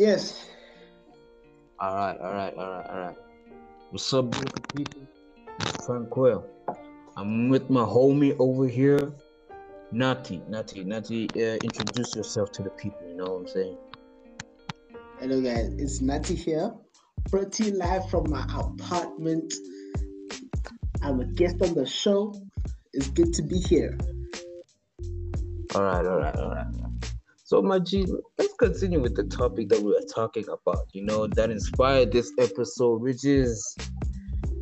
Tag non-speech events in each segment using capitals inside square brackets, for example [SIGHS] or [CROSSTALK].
Yes. All right, all right, all right, all right. What's up, beautiful people? It's Tranquil. I'm with my homie over here, Nati. Nati, Nati, uh, introduce yourself to the people. You know what I'm saying? Hello, guys. It's Natty here. Pretty live from my apartment. I'm a guest on the show. It's good to be here. All right, all right, all right. So, my G, let's continue with the topic that we were talking about. You know, that inspired this episode, which is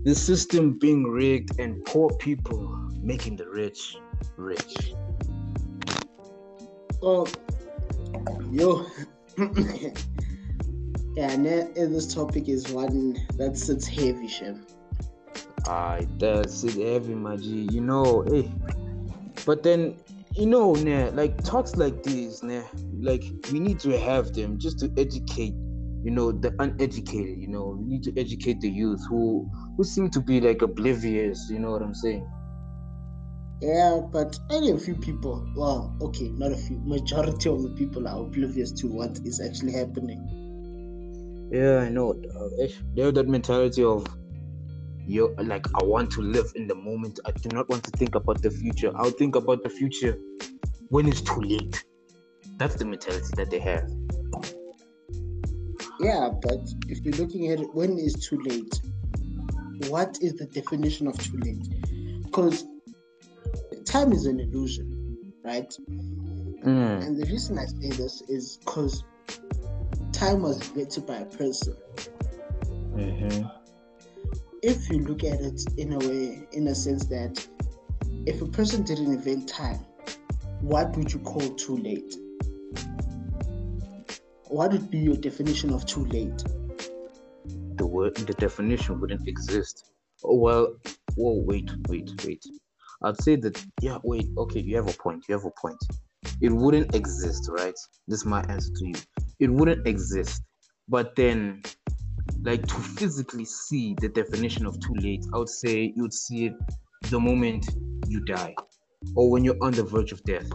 the system being rigged and poor people making the rich rich. Oh, yo. [COUGHS] yeah, and this topic is one that sits heavy, Shem. Ah, that's it heavy, my G. You know, hey. But then, you know, nah, like talks like this, nah, like we need to have them just to educate, you know, the uneducated. You know, we need to educate the youth who who seem to be like oblivious. You know what I'm saying? Yeah, but only a few people, well, okay, not a few, majority of the people are oblivious to what is actually happening. Yeah, I know. Uh, they have that mentality of, you like, I want to live in the moment. I do not want to think about the future. I'll think about the future when it's too late. That's the mentality that they have. Yeah, but if you're looking at it, when is too late? What is the definition of too late? Because time is an illusion, right? Mm. And the reason I say this is because time was invented by a person. hmm If you look at it in a way, in a sense that if a person didn't invent time, what would you call too late? What would be your definition of too late? The word, the definition wouldn't exist. Oh well. Whoa, wait, wait, wait. I'd say that. Yeah, wait. Okay, you have a point. You have a point. It wouldn't exist, right? This is my answer to you. It wouldn't exist. But then, like to physically see the definition of too late, I would say you would see it the moment you die, or when you're on the verge of death.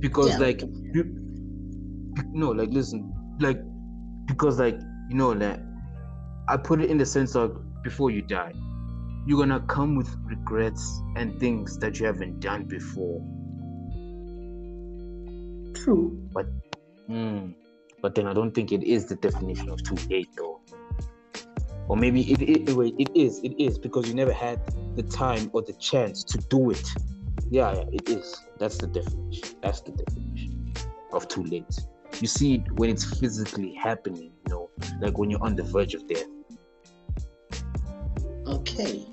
Because Yeah. like you, no, like listen, like because like you know like I put it in the sense of before you die, you're gonna come with regrets and things that you haven't done before. True. But Mm. But then I don't think it is the definition of too late though. Or maybe it, it wait, it is, it is because you never had the time or the chance to do it. Yeah, yeah, it is. That's the definition. That's the definition of too late. You see it when it's physically happening, you know, like when you're on the verge of death. Okay.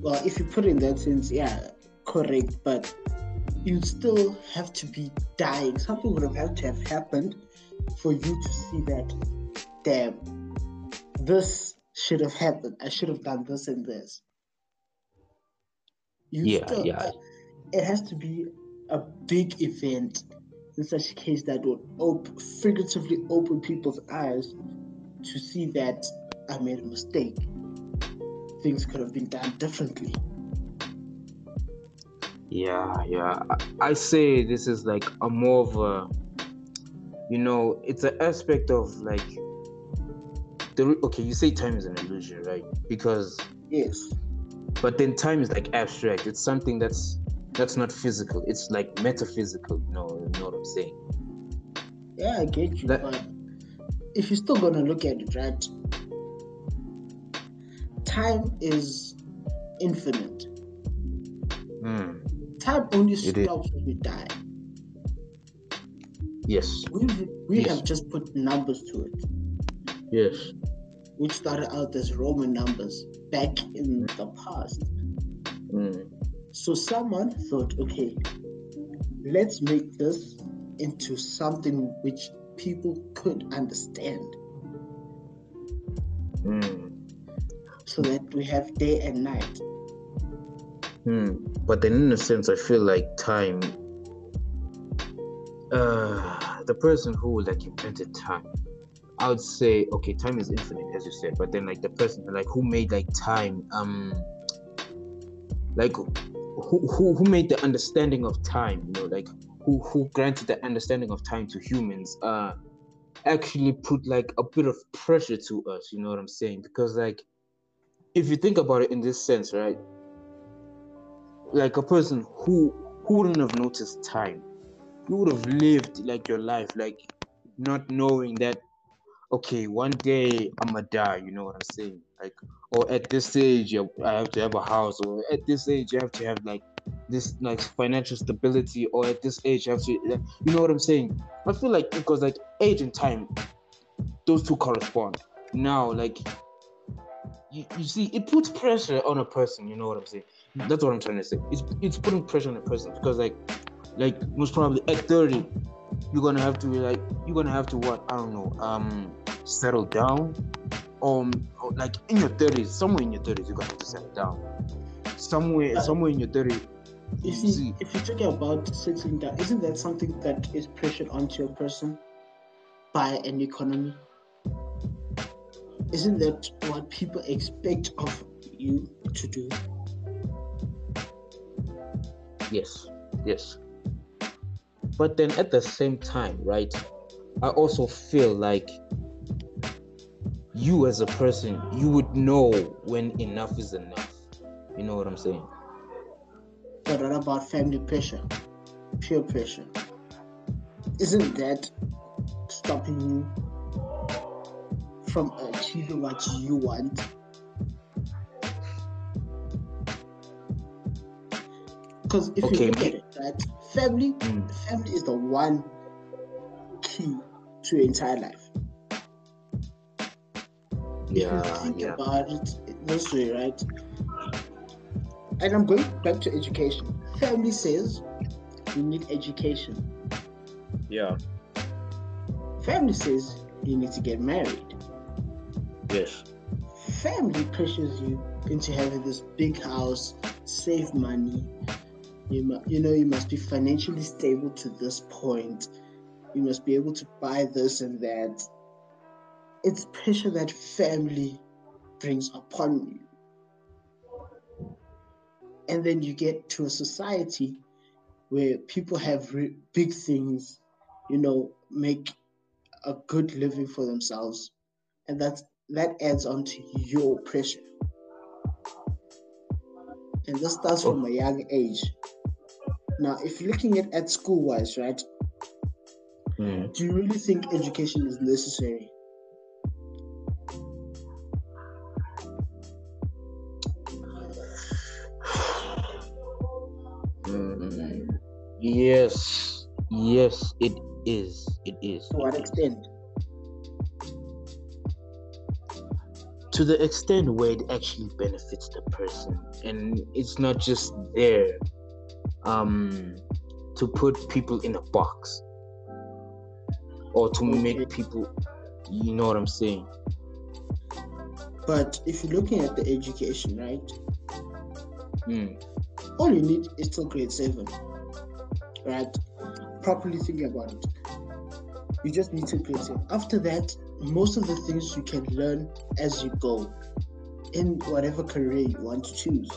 Well, if you put it in that sense, yeah, correct. But you still have to be dying. Something would have had to have happened for you to see that, damn, this should have happened. I should have done this and this. You Yeah, still, yeah. Uh, it has to be a big event in such a case that would op- figuratively open people's eyes to see that I made a mistake. Things could have been done differently. Yeah, yeah. I, I say this is like a more of a, you know, it's an aspect of like, the okay, you say time is an illusion, right? Because, Yes. but then time is like abstract. It's something that's that's not physical. It's like metaphysical. You know, you know what I'm saying? Yeah, I get you. That- but if you're still gonna look at it, right? Time is infinite. Hmm. Time only stops when you die. Yes. We we Yes. have just put numbers to it, Yes. which started out as Roman numbers back in the past. Hmm. So someone thought, okay, let's make this into something which people could understand, Hmm. so that we have day and night. Hmm. But then, in a sense, I feel like time. Uh, the person who like invented time, I would say, okay, time is infinite, as you said. But then, like the person like who made like time, um, like who who who made the understanding of time, you know, like who who granted the understanding of time to humans uh actually put like a bit of pressure to us you know what i'm saying because like if you think about it in this sense right like a person who who wouldn't have noticed time you would have lived like your life like not knowing that okay one day i'm gonna die you know what i'm saying? Like or at this age, i have to have a house or at this age you have to have like this like financial stability or at this age you have to you know what i'm saying? I feel like because like age and time those two correspond. Now like you, you see it puts pressure on a person you know what i'm saying? That's what i'm trying to say. It's it's putting pressure on a person because like like most probably at 30 you're gonna have to be like you're gonna have to what i don't know um settle down um like in your 30s somewhere in your 30s you're gonna have to settle down somewhere somewhere in your 30s you see, see, if you're talking about settling down, isn't that something that is pressured onto a person by an economy? Isn't that what people expect of you to do? Yes, yes. But then at the same time, right, I also feel like you as a person, you would know when enough is enough. You know what I'm saying? But what about family pressure? Peer pressure? Isn't that stopping you from achieving what you want? Because if okay. you look at it, right, family, mm. family is the one key to your entire life. Yeah, think yeah. about it this way, right? And I'm going back to education. Family says you need education. Yeah. Family says you need to get married. Yes. Family pressures you into having this big house, save money. You, mu- you know, you must be financially stable to this point. You must be able to buy this and that. It's pressure that family brings upon you and then you get to a society where people have re- big things, you know, make a good living for themselves, and that that adds on to your pressure. And this starts from a young age. Now, if you're looking at, at school wise, right? Mm. Do you really think education is necessary? Yes, yes, it is. It is. To what extent? To the extent where it actually benefits the person, and it's not just there um, to put people in a box or to make people. You know what I'm saying? But if you're looking at the education, right? Mm. All you need is till grade seven right? Properly thinking about it. You just need to create it. After that, most of the things you can learn as you go in whatever career you want to choose.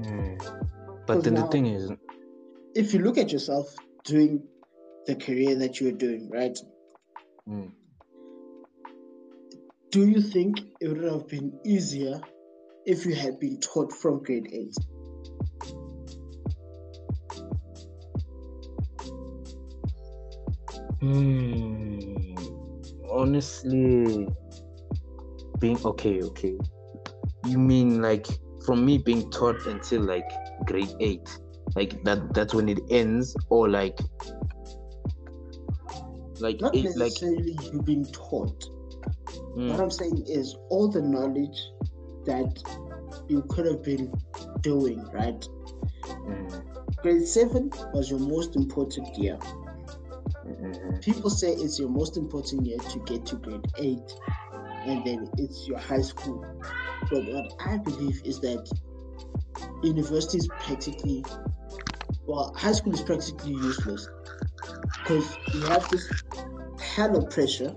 Mm. But then now, the thing is, if you look at yourself doing the career that you're doing, right? Mm. Do you think it would have been easier if you had been taught from grade eight? Hmm. Honestly, being okay, okay. You mean like from me being taught until like grade eight, like that? That's when it ends, or like, like not it, necessarily like, you being taught. Mm. What I'm saying is all the knowledge that you could have been doing, right? Mm. Grade seven was your most important year People say it's your most important year to get to grade eight, and then it's your high school. But what I believe is that university is practically, well, high school is practically useless because you have this hell of pressure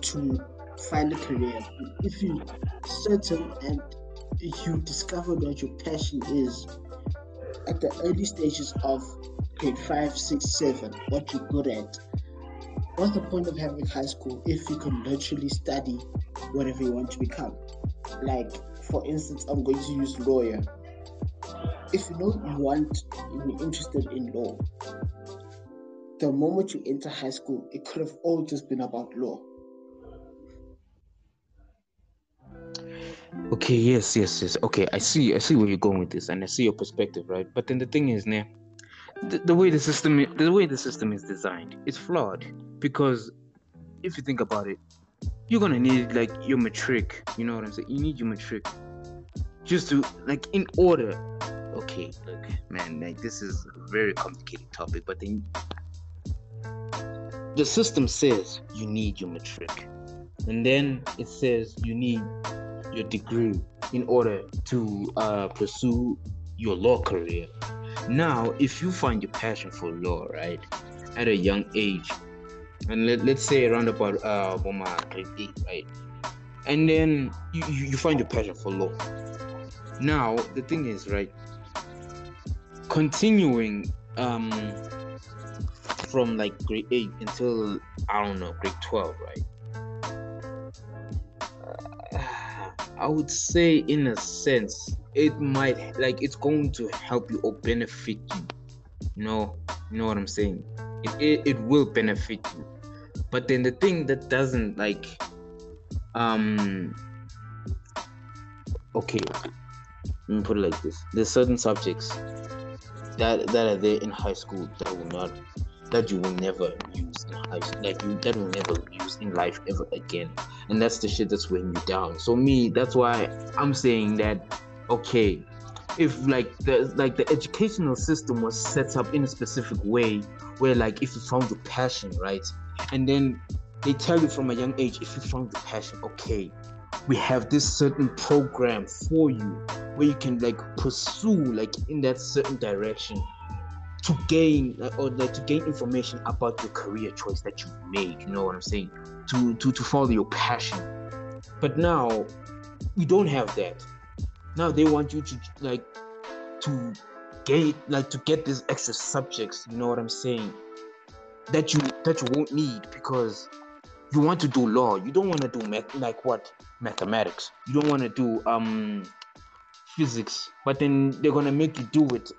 to find a career. If you certain and you discover what your passion is, at the early stages of grade five, six, seven, what you're good at. What's the point of having high school if you can literally study whatever you want to become? Like, for instance, I'm going to use lawyer. If you know you want, you're interested in law, the moment you enter high school, it could have all just been about law. Okay, yes, yes, yes. Okay, I see, I see where you're going with this, and I see your perspective, right? But then the thing is, now, the, way the system, the way the system is designed, is flawed because if you think about it, you're gonna need like your matric. You know what I'm saying? You need your matric just to like in order. Okay, look, man, like this is a very complicated topic, but then the system says you need your matric, and then it says you need your degree in order to uh, pursue your law career. Now, if you find your passion for law, right, at a young age, and let, let's say around about uh, grade eight, right, and then you, you find your passion for law. Now, the thing is, right, continuing um, from like grade eight until I don't know grade twelve, right? I would say, in a sense, it might like it's going to help you or benefit you. You know, you know what I'm saying? It, it, it will benefit you. But then the thing that doesn't like, um, okay, let me put it like this: there's certain subjects that that are there in high school that will not that you will never use in school, like you that will never use in life ever again. And that's the shit that's weighing you down. So me, that's why I'm saying that okay, if like the like the educational system was set up in a specific way where like if you found your passion, right? And then they tell you from a young age if you found your passion, okay, we have this certain program for you where you can like pursue like in that certain direction to gain or like to gain information about your career choice that you made you know what i'm saying? To to to follow your passion. But now we don't have that. Now they want you to like to get like to get these extra subjects you know what i'm saying? That you that you won't need because you want to do law. You don't want to do math like what? Mathematics. You don't want to do um physics. But then they're gonna make you do it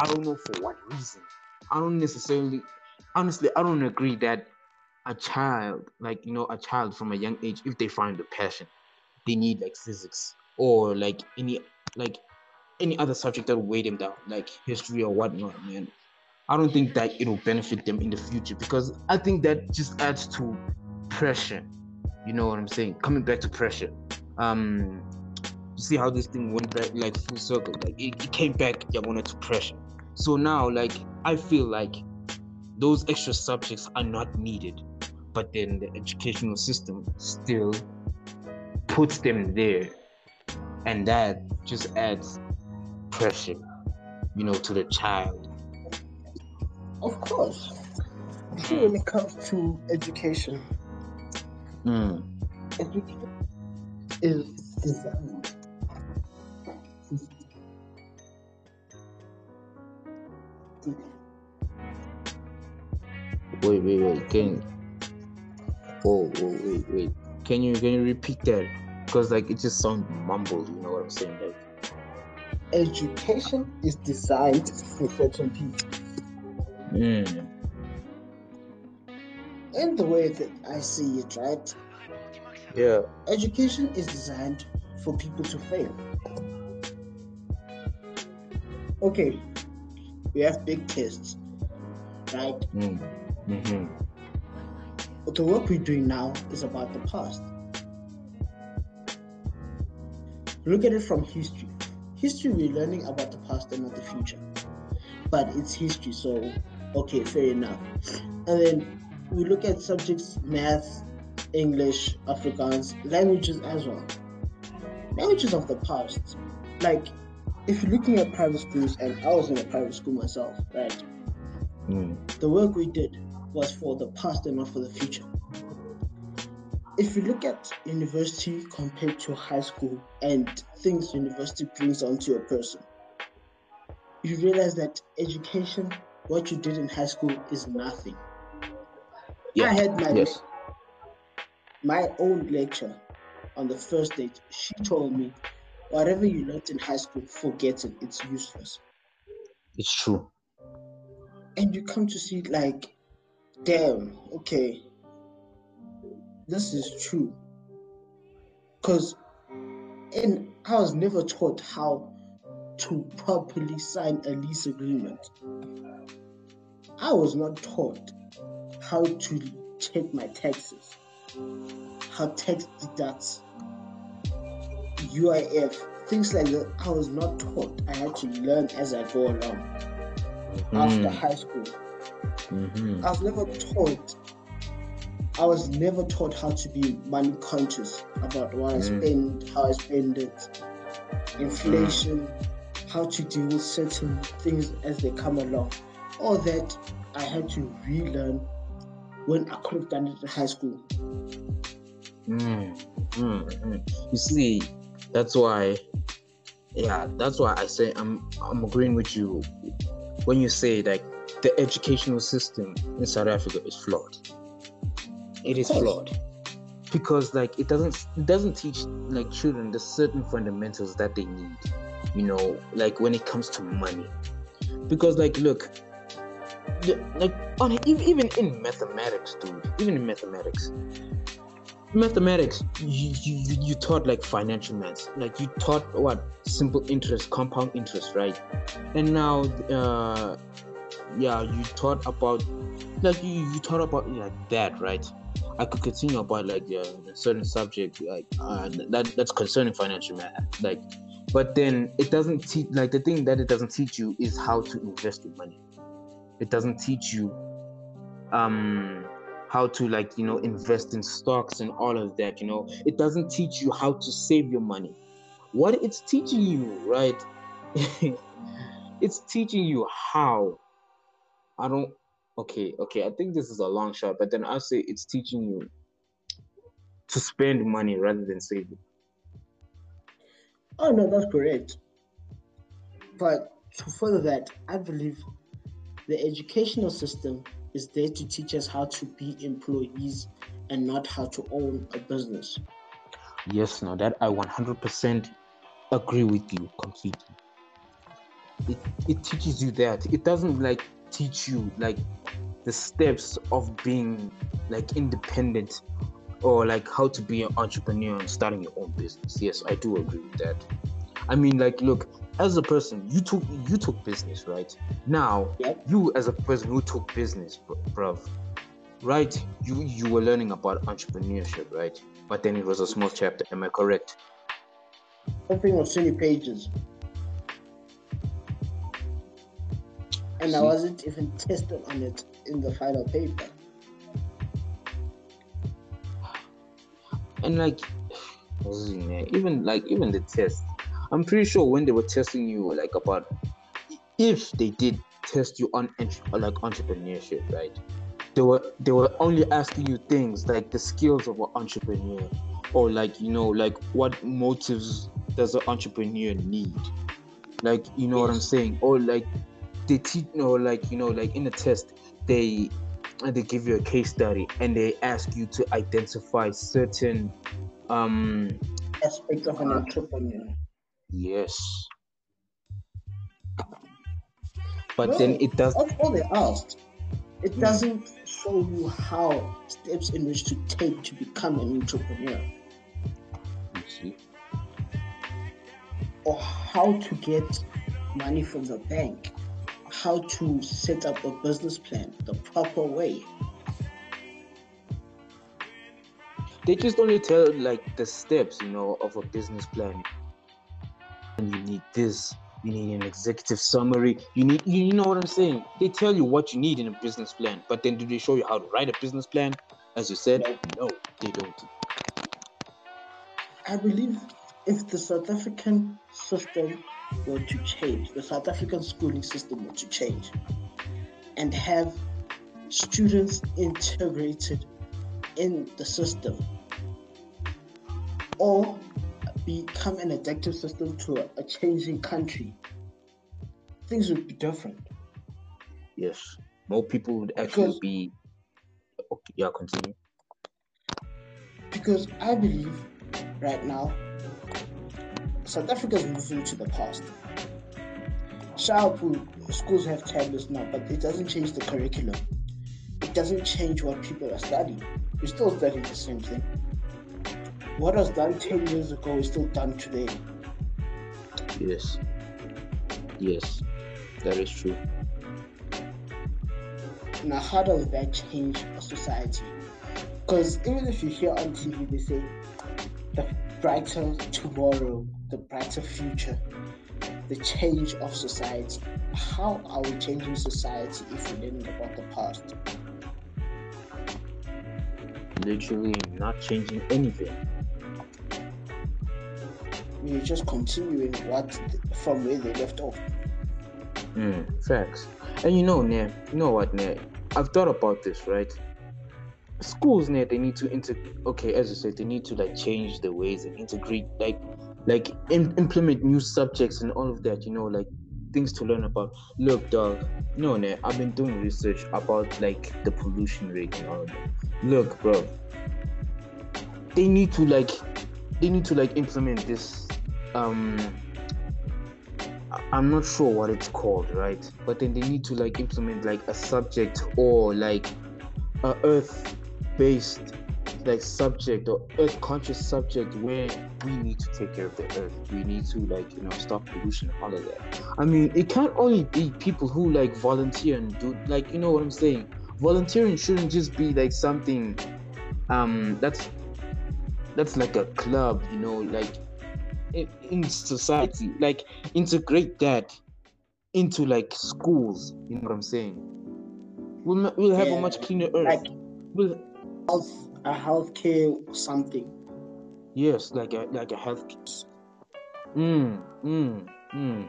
I don't know for what reason. I don't necessarily, honestly, I don't agree that a child, like you know, a child from a young age, if they find a passion, they need like physics or like any like any other subject that will weigh them down, like history or whatnot, man. I don't think that it will benefit them in the future because I think that just adds to pressure. You know what I'm saying? Coming back to pressure. Um, you see how this thing went back like full circle. Like it, it came back, yeah, wanted to pressure. So now, like, I feel like those extra subjects are not needed, but then the educational system still puts them there, and that just adds pressure, you know, to the child. Of course. See, when it comes to education, mm. education is designed Wait, wait, wait. Can oh, whoa, wait, wait. Can you can you repeat that? Because like it just sounds mumbled. You know what I'm saying? Like education is designed for certain people. Mm. And the way that I see it, right? Yeah. Education is designed for people to fail. Okay, we have big tests, right? Mm. Mm-hmm. But the work we're doing now is about the past. Look at it from history. History, we're learning about the past and not the future. But it's history, so okay, fair enough. And then we look at subjects math, English, Afrikaans, languages as well. Languages of the past. Like, if you're looking at private schools, and I was in a private school myself, right? Mm. The work we did was for the past and not for the future. If you look at university compared to high school and things university brings onto a person, you realize that education, what you did in high school, is nothing. Yeah. I had my Yes. my own lecture on the first date. She told me, whatever you learned in high school, forget it. It's useless. It's true. And you come to see like, damn, okay, this is true. Cause and I was never taught how to properly sign a lease agreement. I was not taught how to check my taxes, how tax deducts, UIF, things like that. I was not taught. I had to learn as I go along after Mm, high school. Mhm. I was never taught. I was never taught how to be money conscious about what I Mm. spend, how I spend it, inflation, how to deal with certain things as they come along. All that I had to relearn when I could have done it in high school. Mm, mm, mm. You see, that's why, yeah, that's why I say I'm I'm agreeing with you when you say like the educational system in South Africa is flawed. It is flawed because like it doesn't it doesn't teach like children the certain fundamentals that they need. You know, like when it comes to money, because like look. Like on ev- even in mathematics, dude. Even in mathematics, mathematics you, you you- you taught like financial maths like you taught what simple interest compound interest right and now uh yeah you thought about like you, you taught about like that right? I could continue about like uh, a certain subject like uh, that that's concerning financial math like but then it doesn't teach like the thing that it doesn't teach you is how to invest your money. It doesn't teach you um how to like you know invest in stocks and all of that you know? It doesn't teach you how to save your money. What it's teaching you right? [LAUGHS] It's teaching you how i don't okay okay i think this is a long shot but then i'll say it's teaching you to spend money rather than save it Oh no, that's correct. But to further that, I believe the educational system is there to teach us how to be employees and not how to own a business. yes no that i 100% agree with you completely it, it teaches you that it doesn't like teach you like the steps of being like independent or like how to be an entrepreneur and starting your own business. Yes i do agree with that. I mean like look as a person you took you took business right? Now Yep. you as a person who took business bruv right? You you were learning about entrepreneurship right? But then it was a small chapter. Am i correct? Something was 20 pages. And I wasn't even tested on it in the final paper. and like even like even the test. I'm pretty sure when they were testing you like about if they did test you on uh, like entrepreneurship right they were they were only asking you things like the skills of an entrepreneur or like you know like what motives does an entrepreneur need? Like you know what i'm saying? Or like they teach or like you know like in a test they they give you a case study and they ask you to identify certain um Aspect of an Uh, entrepreneur. yes but then it does That's all they asked. It Mm. doesn't show you how steps in which to take to become an entrepreneur you see or how to get money from the bank, how to set up a business plan the proper way. they just only tell like the steps you know of a business plan. And you need this you need an executive summary you need you, know what i'm saying? They tell you what you need in a business plan but then do they show you how to write a business plan? As you said no they don't. I believe if the South African system were to change, the South African schooling system were to change and have students integrated in the system or become an adaptive system to a, a changing country, things would be different. Yes, more people would actually Because- be. Okay, yeah, continue. Because I believe right now, South Africa is moving to the past. Sharp schools have tablets now, but it doesn't change the curriculum. It doesn't change what people are studying. We're still studying the same thing. What was done 10 years ago is still done today. Yes. Yes, that is true. Now, how does that change a society? Because even if you hear on TV, they say the brighter tomorrow, the brighter future, the change of society. How are we changing society if we learn about the past? Literally not changing anything. We're just continuing what from where they left off. Mm, facts. And you know, Ne, you know what, Ne? I've thought about this, right? Schools, Ne, they need to inter. Okay, as you said, they need to like change the ways and integrate, like, like im- implement new subjects and all of that. You know, like things to learn about. Look, dog. No, Ne, I've been doing research about like the pollution rate and all of that. Look, bro. They need to like, they need to like implement this. Um, I'm not sure what it's called, right? But then they need to like implement like a subject or like a earth-based like subject or earth-conscious subject where we need to take care of the earth. We need to like you know stop pollution, all of that. I mean, it can't only be people who like volunteer and do like you know what I'm saying. Volunteering shouldn't just be like something um that's that's like a club, you know, like in, society like integrate that into like schools you know what i'm saying we'll, we'll have a much cleaner earth Like we'll, a healthcare or something. yes like a like a health mm, mm, mm.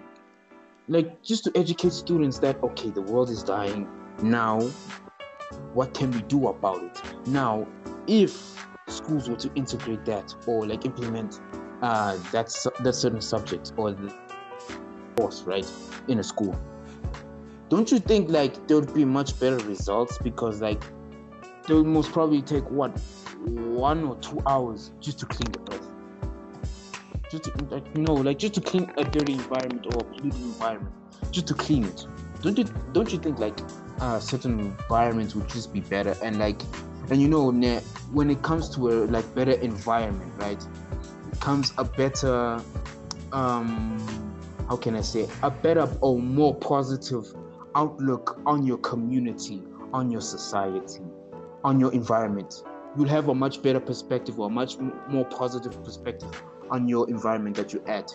like just to educate students that okay the world is dying now what can we do about it now if schools were to integrate that or like implement uh that that certain subject or the course right in a school don't you think like there would be much better results because like they would most probably take what one or two hours just to clean the earth just to, like no like just to clean a dirty environment or a polluted environment. Just to clean it. Don't you don't you think like uh certain environments would just be better? And like and you know when it comes to a like better environment right It comes a better um how can i say a better or more positive outlook on your community on your society on your environment you'll have a much better perspective or a much more positive perspective on your environment that you're at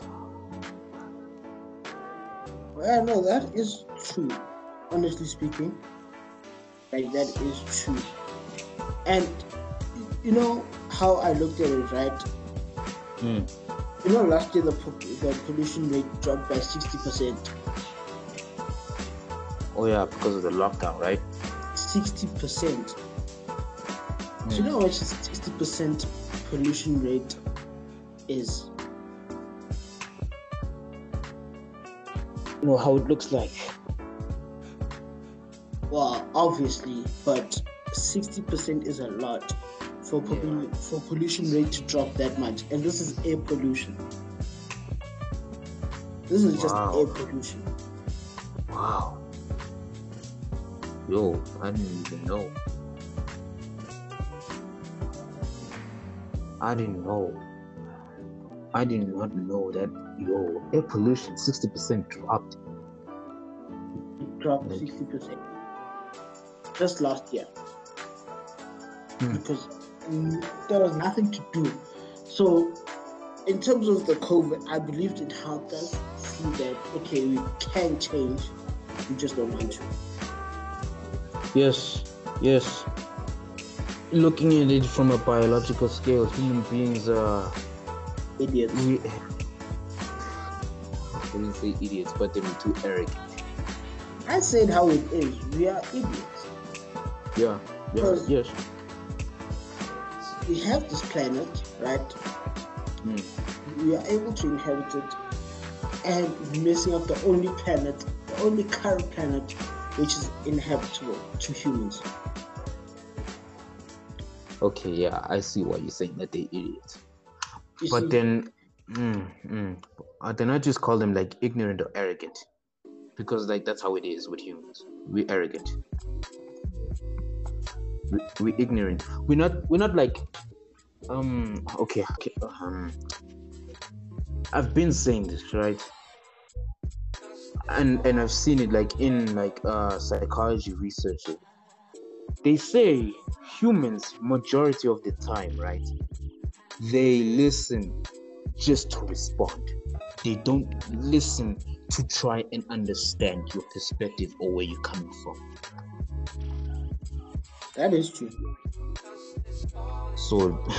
Well, no, that is true. Honestly speaking, like that is true. And you know how I looked at it, right? Mm. You know, last year the the pollution rate dropped by sixty percent. oh yeah because of the lockdown right Sixty percent. Do you know sixty percent pollution rate is? you know how it looks like Well, obviously, but sixty percent is a lot for popul- for pollution rate to drop that much, and this is air pollution. This is just Wow. air pollution. wow yo i didn't even know i didn't know i did not know that yo air pollution 60% dropped It dropped Like- sixty percent just last year Hmm. because mm, there was nothing to do. So, in terms of the COVID, I believed it helped us see that okay, we can change, we just don't want to. Yes, yes. Looking at it from a biological scale, human beings are. Idiots. We, I wouldn't say idiots, but they're too arrogant. I said how it is. We are idiots. Yeah, yeah, yes. We have this planet, right? Mm. We are able to inhabit it, and we're messing up the only planet, the only current planet which is inhabitable to humans. Okay, yeah, I see why you're saying that they idiots. You But see, then, mm, mm, I do not just call them like ignorant or arrogant, because like that's how it is with humans. We arrogant. We, we ignorant. We're not. We're not like. Um. Okay. Okay. Um. I've been saying this right, and and I've seen it like in like uh psychology research. They say humans majority of the time, right? They listen just to respond. They don't listen to try and understand your perspective or where you're coming from. that is true. So, [LAUGHS]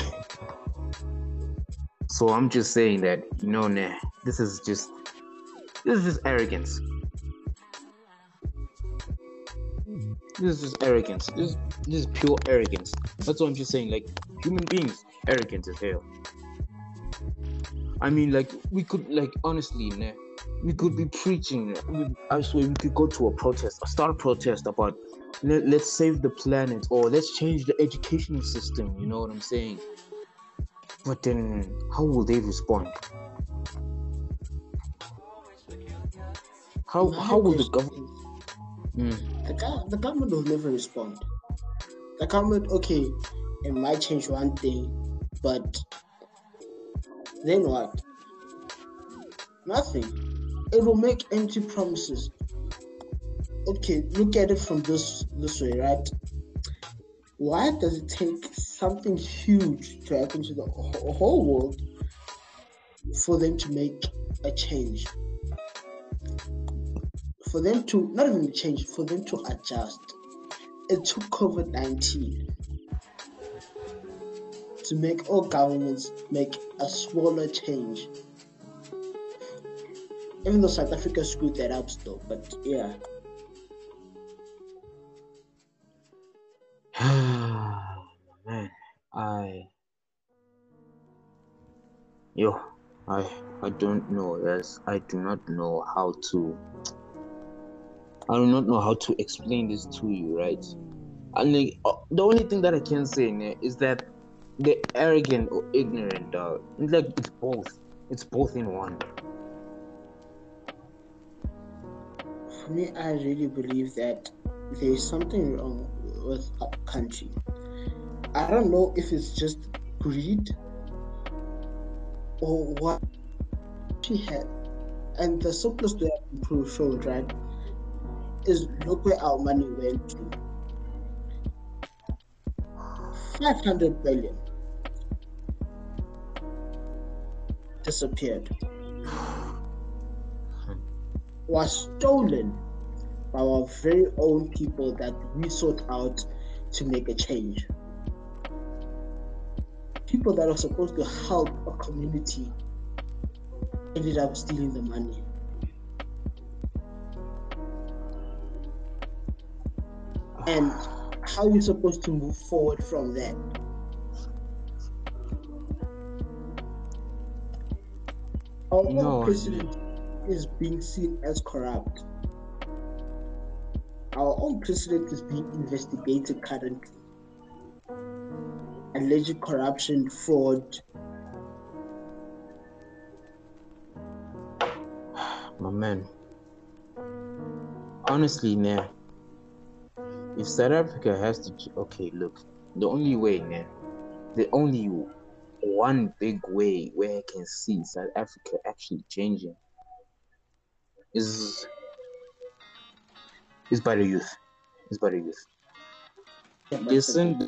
so I'm just saying that you know, nah, this is just this is just arrogance. This is arrogance. This this is pure arrogance. That's what I'm just saying. Like human beings, arrogant as hell. I mean, like we could, like honestly, nah, we could be preaching. We, I swear, we could go to a protest, a start a protest about let, let's save the planet or let's change the educational system. You know what I'm saying? But then, how will they respond? How how will the government? Mm, the, the government will never respond. The government, okay, it might change one thing, but then what? Nothing. It will make empty promises. Okay, look at it from this this way, right? Why does it take something huge to happen to the whole world for them to make a change? For them to not even change, for them to adjust. It took COVID 19 to make all governments make a smaller change. Even though South Africa screwed that up still, but yeah. [SIGHS] man, I yo, I I don't know. Yes, I do not know how to. I do not know how to explain this to you, right? And like, uh, the only thing that I can say ne, is that they're arrogant or ignorant, dog. Like it's both. It's both in one. For me, I really believe that there is something wrong with our country. I don't know if it's just greed or what she had. And the simplest way I can prove right, is look where our money went to. 500 billion disappeared. Was stolen by our very own people that we sought out to make a change. People that are supposed to help a community ended up stealing the money. And how you're you supposed to move forward from that? Our own No, president is being seen as corrupt. Our own president is being investigated currently. Alleged corruption, fraud. my man. Honestly, nah. If South Africa has to, okay, look, the only way, nah, the only one big way where I can see South Africa actually changing is is by the youth. Is by the youth. Listen,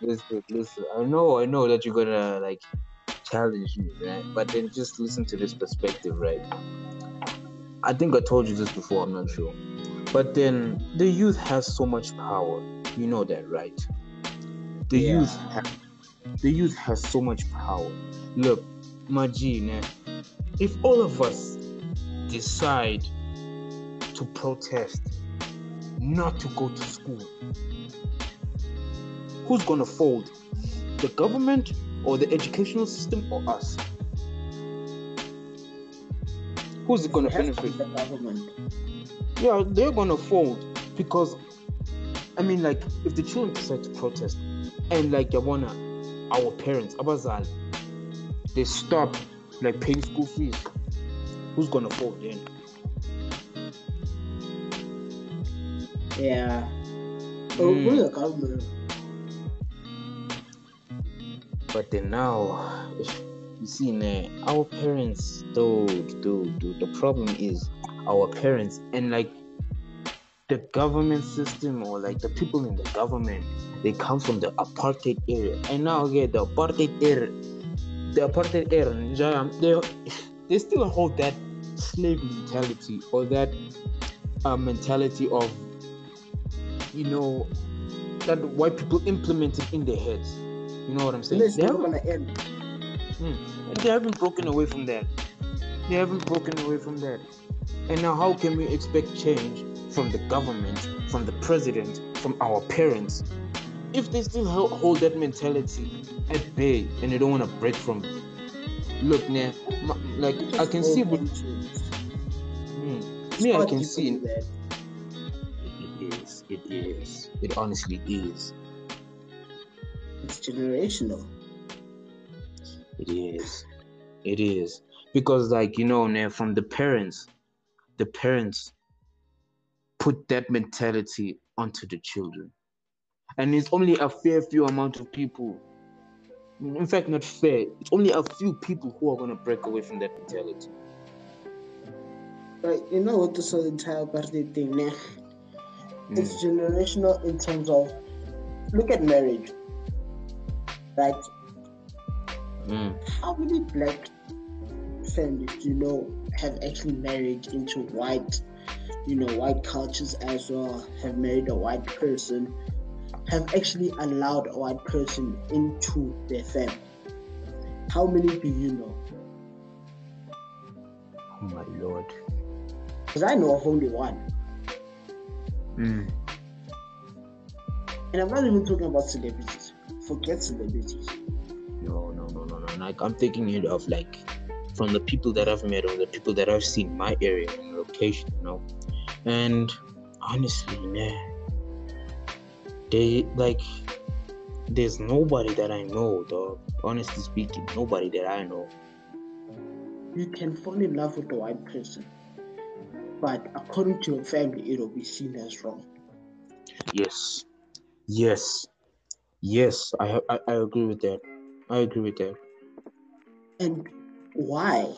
listen, listen. I know, I know that you're gonna like challenge me, right? But then just listen to this perspective, right? I think I told you this before. I'm not sure, but then the youth has so much power. You know that, right? The Yeah. youth, ha- the youth has so much power. Look, Majine, eh, if all of us decide to protest, not to go to school, who's gonna fold? The government or the educational system or us? Who's it has to be benefit? Yeah, they're gonna fold because, I mean, like, if the children decide to protest, and like Yabona, our parents, Abazal, they stop like paying school fees, who's gonna fold then? Yeah. Mm. we're the government. But then now, you see, nah, our parents, dude, dude, dude. The problem is our parents, and like the government system, or like the people in the government, they come from the apartheid area, and now again, the apartheid area, the apartheid era, they they still hold that slave mentality or that uh, mentality of, you know, that white people implemented in their heads. You know what I'm saying? Is They gonna end. Hmm. They haven't broken away from that. They haven't broken away from that. And now, how can we expect change from the government, from the president, from our parents, if they still hold that mentality at bay and they don't want to break from it? Look, nah, ma- like I can see what hmm, me, I can see. that. It is. It is. It honestly is. It's generational. It is. It is. Because like, you know, now from the parents, the parents put that mentality onto the children. And it's only a fair few amount of people. In fact, not fair. It's only a few people who are gonna break away from that mentality. But you know what this whole entire birthday thing, nah? Mm. It's generational in terms of look at marriage. Right? Mm. How many black families do you know have actually married into white, you know, white cultures as well, have married a white person, have actually allowed a white person into their family? How many do you know? Oh my lord. Because I know of only one. Mm. And I'm not even talking about celebrities. Forget celebrities. No, no, no, no. Like I'm thinking it of like from the people that I've met or the people that I've seen in my area and location, you know. And honestly, man, they like there's nobody that I know, dog. Honestly speaking, nobody that I know. You can fall in love with a white person, but according to your family, it'll be seen as wrong. Yes, yes, yes. I I, I agree with that. I agree with that. And why?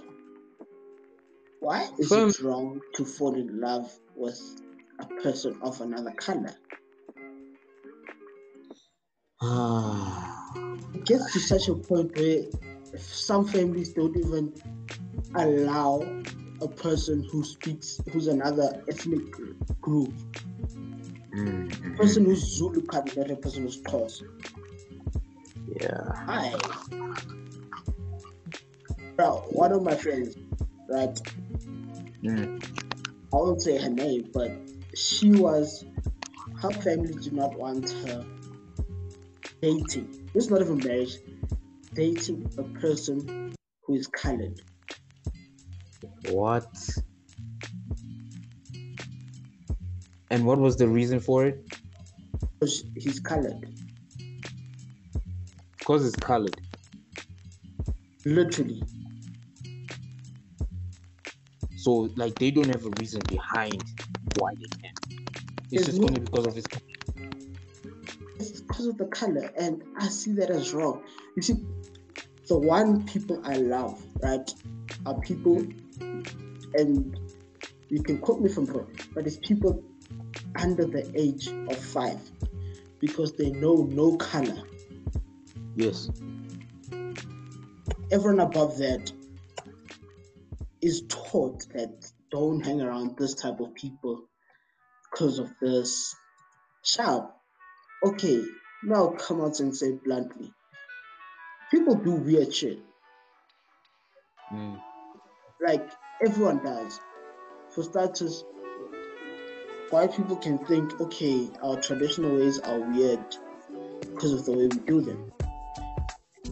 Why is Fam- it wrong to fall in love with a person of another color? Ah, [SIGHS] It gets to such a point where some families don't even allow a person who speaks, who's another ethnic group, mm, person who's Zulu can't let a person who's Xhosa. Yeah. Hi. Bro, one of my friends, right? Mm, I won't say her name, but she was her family did not want her dating. It's not even marriage, dating a person who is colored. what? And what was the reason for it? Because he's colored. Because it's colored. Literally. So like they don't have a reason behind why they can. It's There's just no- only because of his It's because of the color, and I see that as wrong. You see, the one people I love, right, are people, and you can quote me from wrong, but it's people under the age of five because they know no color. Yes. Everyone above that is taught that don't hang around this type of people because of this. Child, okay, now come out and say bluntly. People do weird shit. Mm. Like everyone does. For starters, white people can think, okay, our traditional ways are weird because of the way we do them.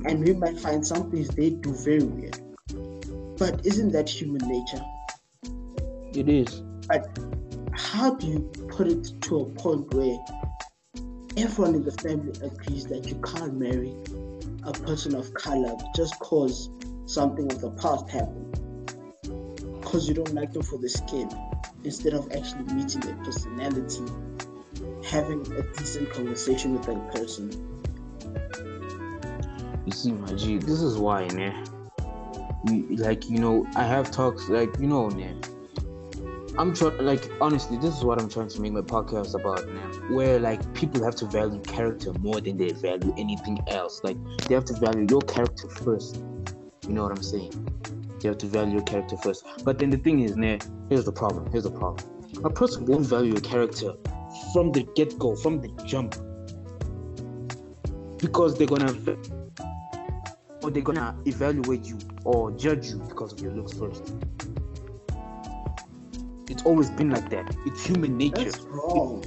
And we might find some things they do very weird. But isn't that human nature? It is. But how do you put it to a point where everyone in the family agrees that you can't marry a person of color just cause something of the past happened? Because you don't like them for the skin, instead of actually meeting their personality, having a decent conversation with that person. You see, my G, this is why, man. Like, you know, I have talks, like, you know, man. I'm trying, like, honestly, this is what I'm trying to make my podcast about, man. Where, like, people have to value character more than they value anything else. Like, they have to value your character first. You know what I'm saying? You have to value your character first. But then the thing is, man, here's the problem. Here's the problem. A person won't value your character from the get go, from the jump. Because they're gonna they're gonna evaluate you or judge you because of your looks first. It's always been like that. It's human nature. That's wrong.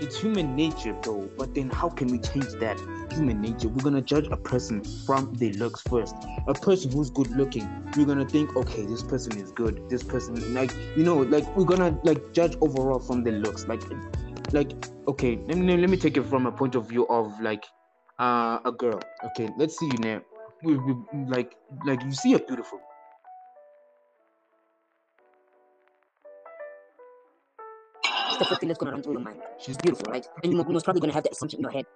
It's human nature though, but then how can we change that? Human nature. We're gonna judge a person from their looks first. A person who's good looking, we're gonna think, okay, this person is good. This person, like, you know, like we're gonna like judge overall from the looks. Like, like, okay, let me let me take it from a point of view of like uh, a girl. Okay, let's see you now. We, we, like, like you see a beautiful the first thing that's going to run through your mind. She's beautiful, right? And you're most probably going to have that assumption in your head,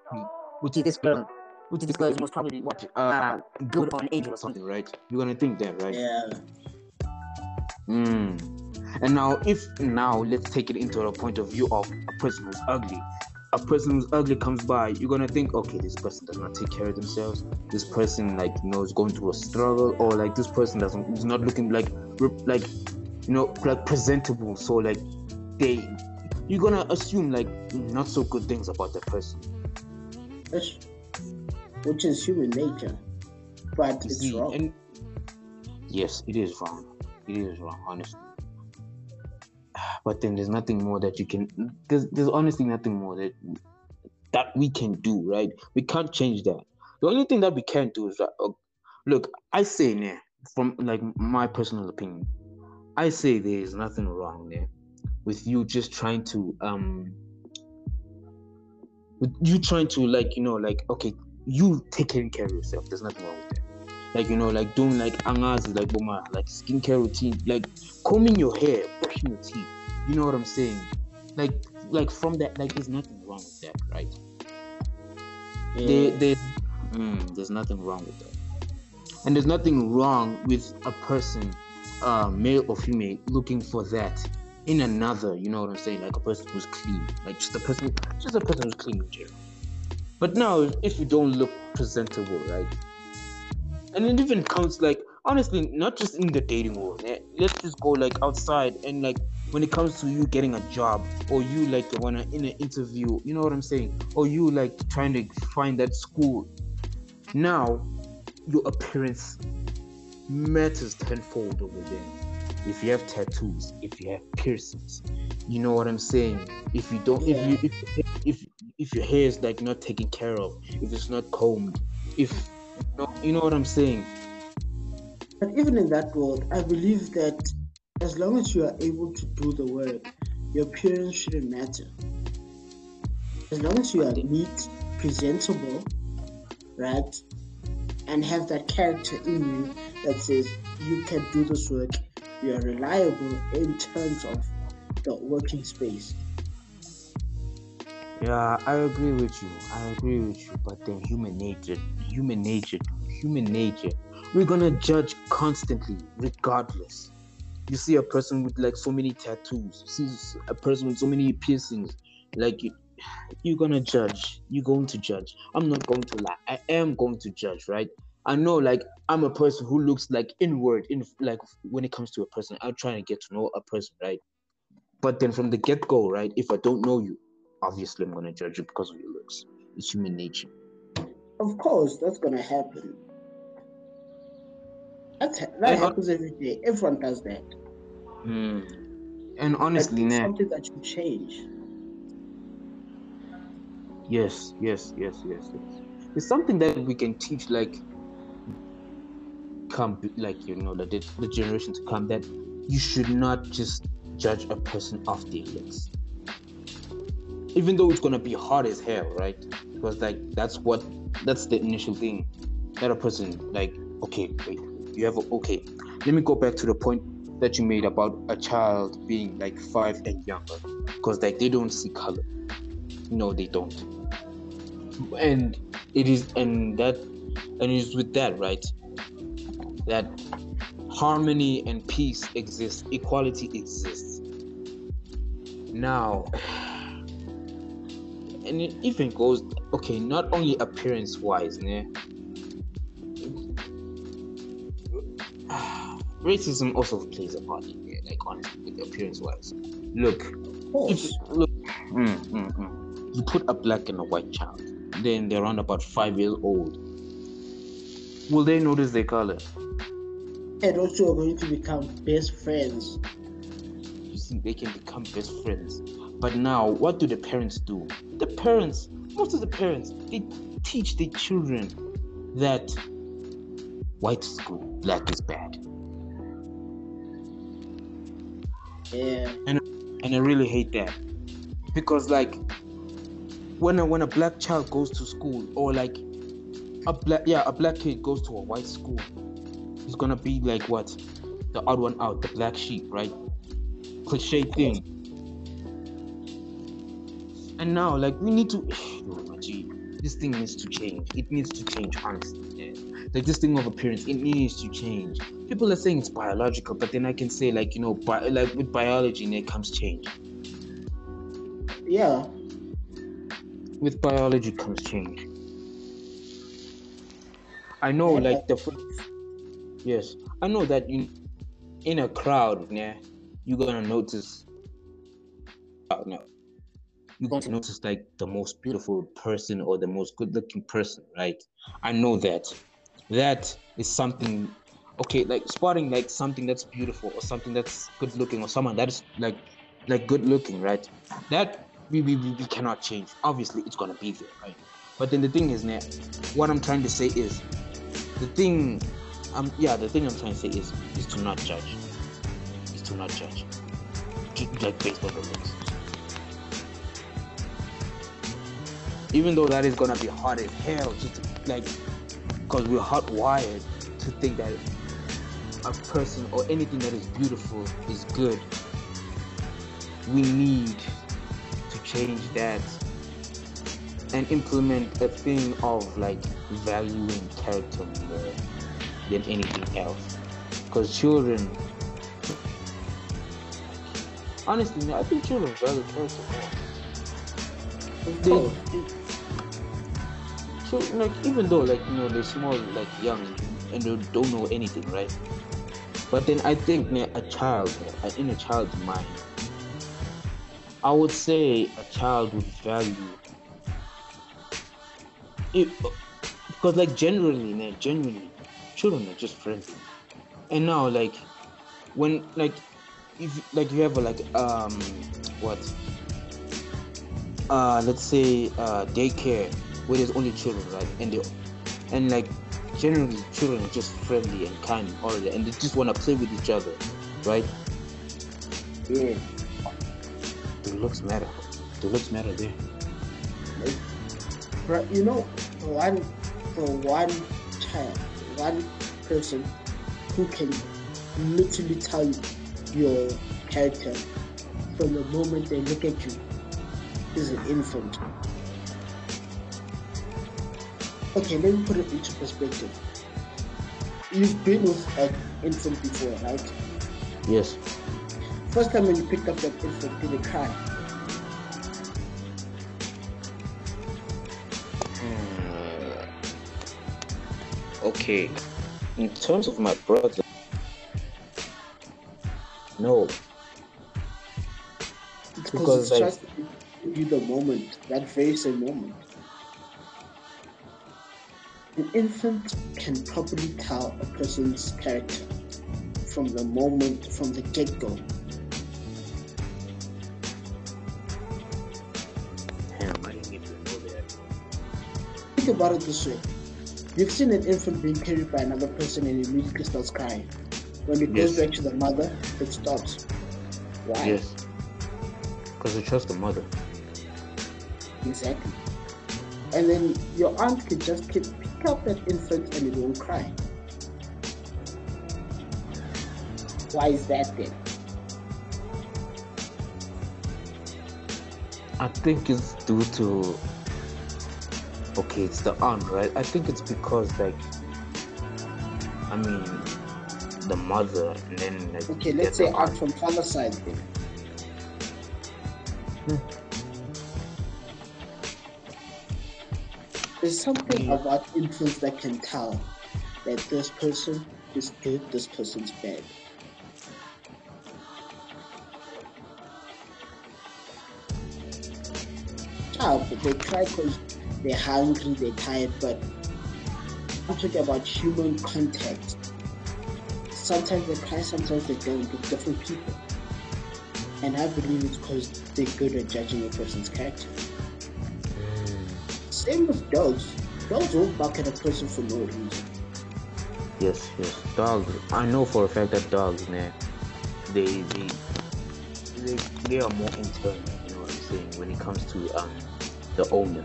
which is this girl, which is this girl is most probably what, uh, good or an angel or something. right? You're gonna think that, right? Yeah. Mm. And now, if now let's take it into a point of view of a person who's ugly. A person who's ugly comes by, you're gonna think, okay, this person does not take care of themselves. This person, like, you know, is going through a struggle, or like this person doesn't is not looking like, like, you know, like presentable. So like, they, you're gonna assume like not so good things about the person. That's, which is human nature. But it's wrong. and yes, it is wrong. It is wrong, honestly. But then there's nothing more that you can. There's there's honestly nothing more that that we can do, right? We can't change that. The only thing that we can do is that, uh, look, I say, nah, from like my personal opinion, I say there is nothing wrong there with you just trying to um with you trying to like you know like okay you taking care of yourself there's nothing wrong with that like you know like doing like angas like boma like skincare routine like combing your hair brushing your teeth. You know what i'm saying? Like like from that like there's nothing wrong with that right? There, there's mm, there's nothing wrong with that. and there's nothing wrong with a person uh male or female looking for that in another you know what i'm saying? Like a person who's clean like just a person just a person who's clean in general. But now if you don't look presentable right and it even counts like honestly not just in the dating world eh, let's just go like outside and like when it comes to you getting a job or you like wanna in an interview you know what i'm saying? Or you like trying to find that school. Now your appearance matters tenfold over there. If you have tattoos if you have piercings you know what i'm saying? If you don't Yeah. if you if, if if your hair is like not taken care of if it's not combed if you know, you know what i'm saying But even in that world, I believe that as long as you are able to do the work, your appearance shouldn't matter. As long as you are neat, presentable, right, and have that character in you that says you can do this work, you are reliable in terms of the working space. Yeah, I agree with you. I agree with you. But then human nature, human nature, human nature, we're gonna judge constantly, regardless. You see a person with like so many tattoos, you see a person with so many piercings, like you, you're gonna judge. You're going to judge. I'm not going to lie. I am going to judge, right? I know, like I'm a person who looks like inward, in like when it comes to a person, I'm trying to get to know a person, right? But then from the get go, right? If I don't know you, obviously I'm gonna judge you because of your looks. It's human nature. Of course, that's gonna happen. That's, that And- happens every day. Everyone does that. Hmm. And honestly, it's nah, something that should change. yes, yes, yes, yes, yes. It's something that we can teach, like, come, like you know, the the generation to come. That you should not just judge a person off their looks. Even though it's gonna be hard as hell, right? Because like that's what that's the initial thing. That a person like okay wait you have a, okay let me go back to the point that you made about a child being like five and younger because like they don't see color. No they don't. And it is and that and it is with that right that harmony and peace exists equality exists. Now and it even goes okay not only appearance wise né? [SIGHS] racism also plays a part in it like honestly with appearance wise look if, look mm, mm, mm. you put a black and a white child then they're around about five years old will they notice their color? And also are going to become best friends. You think they can become best friends but now what do the parents do? The parents most of the parents they teach their children that white is good black is bad. Yeah. And and i really hate that. Because like when a, when a black child goes to school or like a black yeah a black kid goes to a white school he's gonna be like what? The odd one out the black sheep right? Cliche thing and now like we need to [SIGHS] oh, gee, this thing needs to change. It needs to change honestly yeah. like this thing of appearance it needs to change. People are saying it's biological but then i can say like you know bi- like with biology there comes change. Yeah. With biology comes change. I know like the fir- yes. I know that in in a crowd yeah you're gonna notice uh, no you're going to notice like the most beautiful person or the most good looking person right? I know that. That is something okay like spotting like something that's beautiful or something that's good looking or someone that is like like good looking right? That we, we, we cannot change. Obviously it's gonna be there right? But then the thing is now what i'm trying to say is the thing um yeah the thing i'm trying to say is is to not judge. Is to not judge. Ju- like based on the looks even though that is gonna be hard as hell just like because we're hardwired to think that a person or anything that is beautiful is good. We need to change that and implement a thing of like valuing character more than anything else. Because children honestly man, i think children value character more. Of They- So like even though like you know they're small like young and they don't know anything, right? But then I think a child in a child's mind, I would say a child would value it because like generally, ne, genuinely, children are just friendly. And now like when like if like you have a, like um what uh let's say uh daycare where there's only children right? And they and like generally children are just friendly and kind and all of that and they just want to play with each other right? Yeah. The looks matter. The looks matter there. But you know, one for one child, one person who can literally tell you your character from the moment they look at you is an infant. Okay, let me put it into perspective. You've been with an infant before, right? yes First time when you picked up that infant, did it cry? Hmm. okay in terms of my brother no It's Because, because it's just you the moment, that very same moment. An infant can probably tell a person's character from the moment, from the get go. damn i didn't get to know that Think about it this way you've seen an infant being carried by another person and immediately starts crying. When it goes back to the mother, it stops. Why? Yes. Because it trusts the mother. Exactly. And then your aunt could just keep, up that infant and it won't cry. Why is that then? I think it's due to okay, it's the aunt, right? I think it's because like I mean the mother and then like Okay, let's say aunt from father side then. Hmm. There's something mm. about influence that can tell that this person is good, this person's bad. Child, oh, but they cry because they're hungry, they're tired, but I'm talking about human contact. Sometimes they cry, sometimes they don't, with different people. And I believe it's because they're good at judging a person's character. Same with dogs. Dogs won't bark at a person for no reason. Yes, yes. Dogs. I know for a fact that dogs, man, they they they, they are more internal. You know what I'm saying? When it comes to um the owner,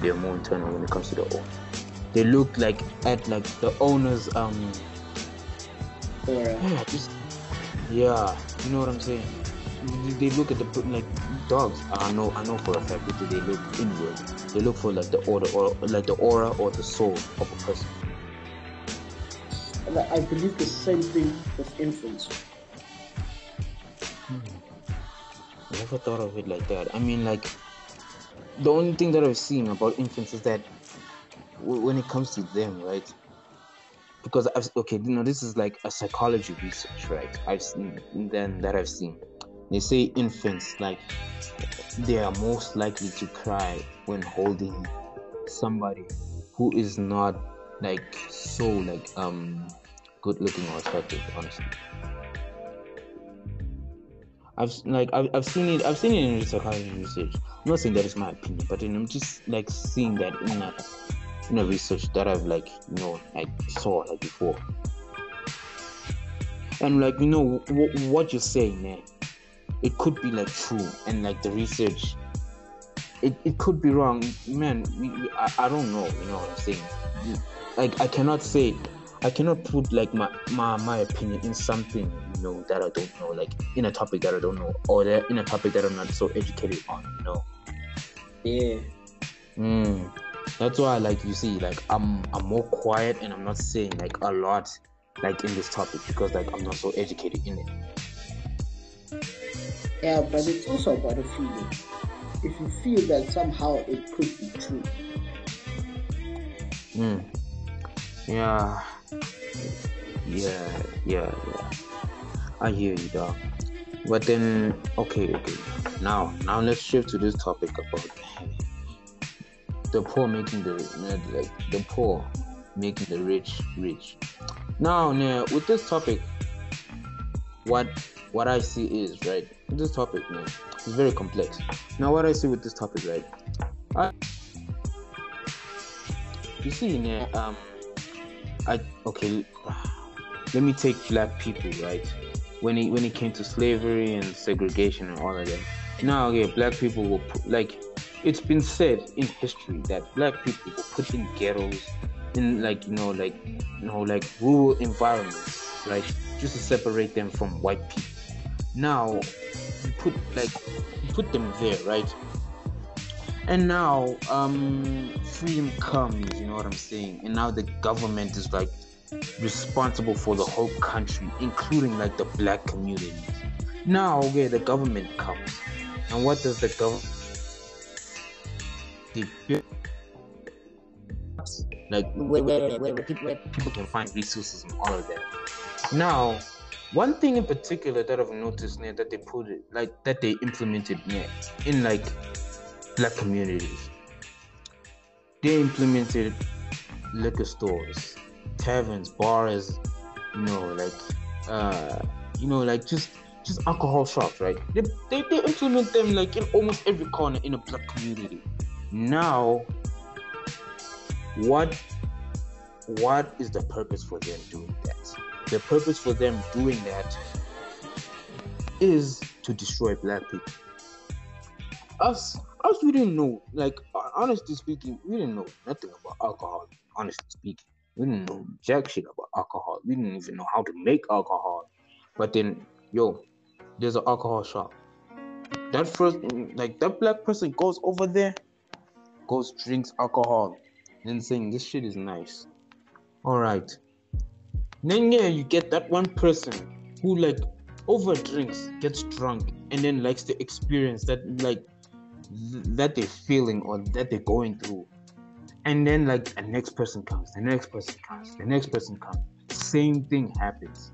they are more internal when it comes to the owner. They look like at like the owner's um Or yeah just yeah. You know what I'm saying? They- They look at the like dogs. I know I know for a fact that they look inward. They look for like the order or like the aura or the soul of a person. I believe the same thing with infants. Hmm. I never thought of it like that. I mean, like, the only thing that I've seen about infants is that w- when it comes to them, right? Because I've okay, you know, this is like a psychology research, right? I've seen then that I've seen. They say infants like they are most likely to cry when holding somebody who is not like so like um good looking or attractive, honestly. I've like I've, I've seen it I've seen it in psychology research. I'm not saying that is my opinion, but then I'm just like seeing that in a in a research that I've like you know like saw like before. And like you know w- what you're saying, man, it could be like true, and like the research, it, it could be wrong, man. We, we, I, I don't know, you know what I'm saying. Like I cannot say I cannot put like my, my my opinion in something you know that I don't know, like in a topic that I don't know, or that in a topic that I'm not so educated on, you know. Yeah. Mm. That's why, like you see, like I'm I'm more quiet and I'm not saying like a lot, like in this topic because like I'm not so educated in it. Yeah, but it's also about a feeling. If you feel that somehow it could be true, Mm. Yeah. Yeah, yeah, yeah. I hear you, dog. But then, okay, okay. Now, now let's shift to this topic about the poor making the like the poor making the rich rich. Now, now with this topic, what what I see is right. This topic, man, it's very complex. Now, what I see with this topic, right? I, you see, man, um, I okay. Let me take black people, right? When it when it came to slavery and segregation and all of that. Now, okay, black people were put, like, it's been said in history that black people were put in ghettos, in like you know, like you know, like rural environments, right, just to separate them from white people. Now, you put like you put them there, right? And now, um, freedom comes, you know what I'm saying? And now the government is like responsible for the whole country, including like the black communities. Now, okay, the government comes. And what does the government like Where, where, where, where people can find resources and all of that. Now, one thing in particular that I've noticed now that they put it like that they implemented now in like black communities, they implemented liquor stores, taverns, bars, you know, like uh, you know, like just just alcohol shops, right? They, they they implement them like in almost every corner in a black community. Now, what what is the purpose for them doing that? The purpose for them doing that is to destroy black people. Us, us, we didn't know. Like honestly speaking, we didn't know nothing about alcohol. Honestly speaking, we didn't know jack shit about alcohol. We didn't even know how to make alcohol. But then, yo, there's an alcohol shop. That first, like that black person goes over there, goes drinks alcohol, and saying this shit is nice. All right. Then yeah, you get that one person who like over drinks, gets drunk, and then likes to experience that like th- that they're feeling or that they're going through. And then like the next person comes, the next person comes, the next person comes. Same thing happens.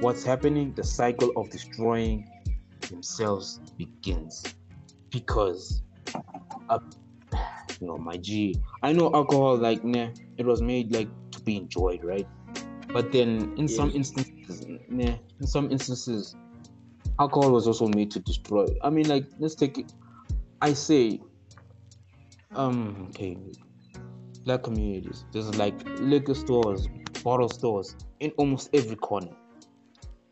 What's happening? The cycle of destroying themselves begins. Because uh, you know, my G, I know alcohol like nah, it was made like to be enjoyed, right? But then in some instances, nah, in some instances, alcohol was also made to destroy. I mean, like let's take it. I say, um, okay, black communities. There's like liquor stores, bottle stores in almost every corner.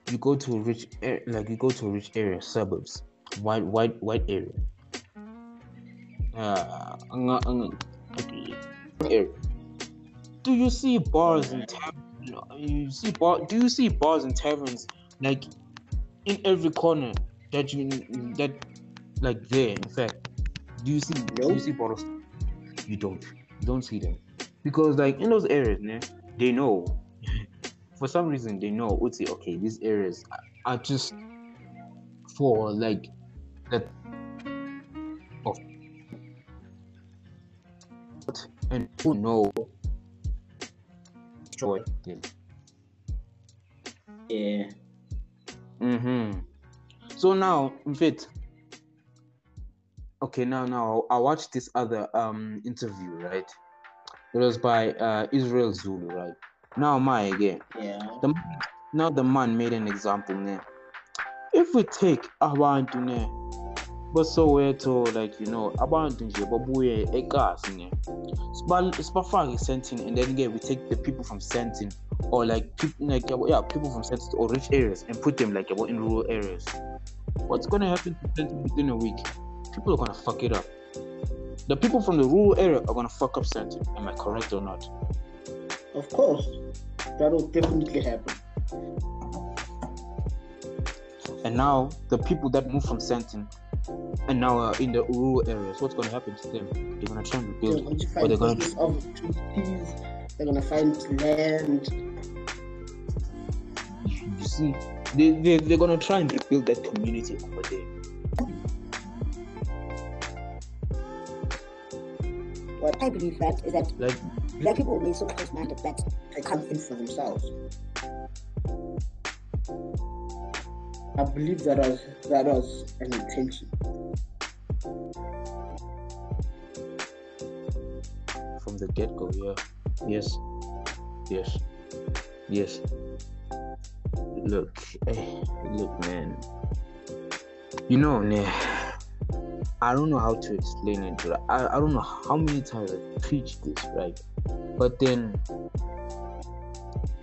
You go to a rich, like you go to a rich area, suburbs, white, white, white area. Uh, okay. Do you see bars and taverns? You see bar? Do you see bars and taverns like in every corner that you that like there? In fact, do you see? Nope. Do you see bottles? You don't. You don't see them because like in those areas, né, they know. [LAUGHS] for some reason, they know. Oh, Would okay, these areas are just for like that of and who know joy yeah. Mm-hmm. So now, in fact, okay, now now I watched this other um interview, right? It was by uh Israel Zulu, right? Now my again. Yeah. The, now the man made an example now. If we take abantu ne basoweto like you know abantu nje babuye ekasi ne sibafake Sandton and then again we take the people from Sandton or like people like yeah people from Sandton or rich areas and put them like in rural areas. What's gonna happen to Sandton within a week? People are gonna fuck it up. The people from the rural area are gonna fuck up Sandton am I correct or not? Of course. That will definitely happen. And now the people that move from Sandton and now uh, in the rural areas, what's going to happen to them? They're going to try and rebuild, they're going or they're going to opportunities. They're going to find land. You see, they they they're going to try and rebuild that community over there. What I believe that is that like, black people will be so close-minded that they can't in for themselves. I believe that was that was an intention. From the get go, yeah. Yes. Yes. Yes. Look, hey, look, man. You know, nah, I don't know how to explain it, but I, I don't know how many times I preached this, right? But then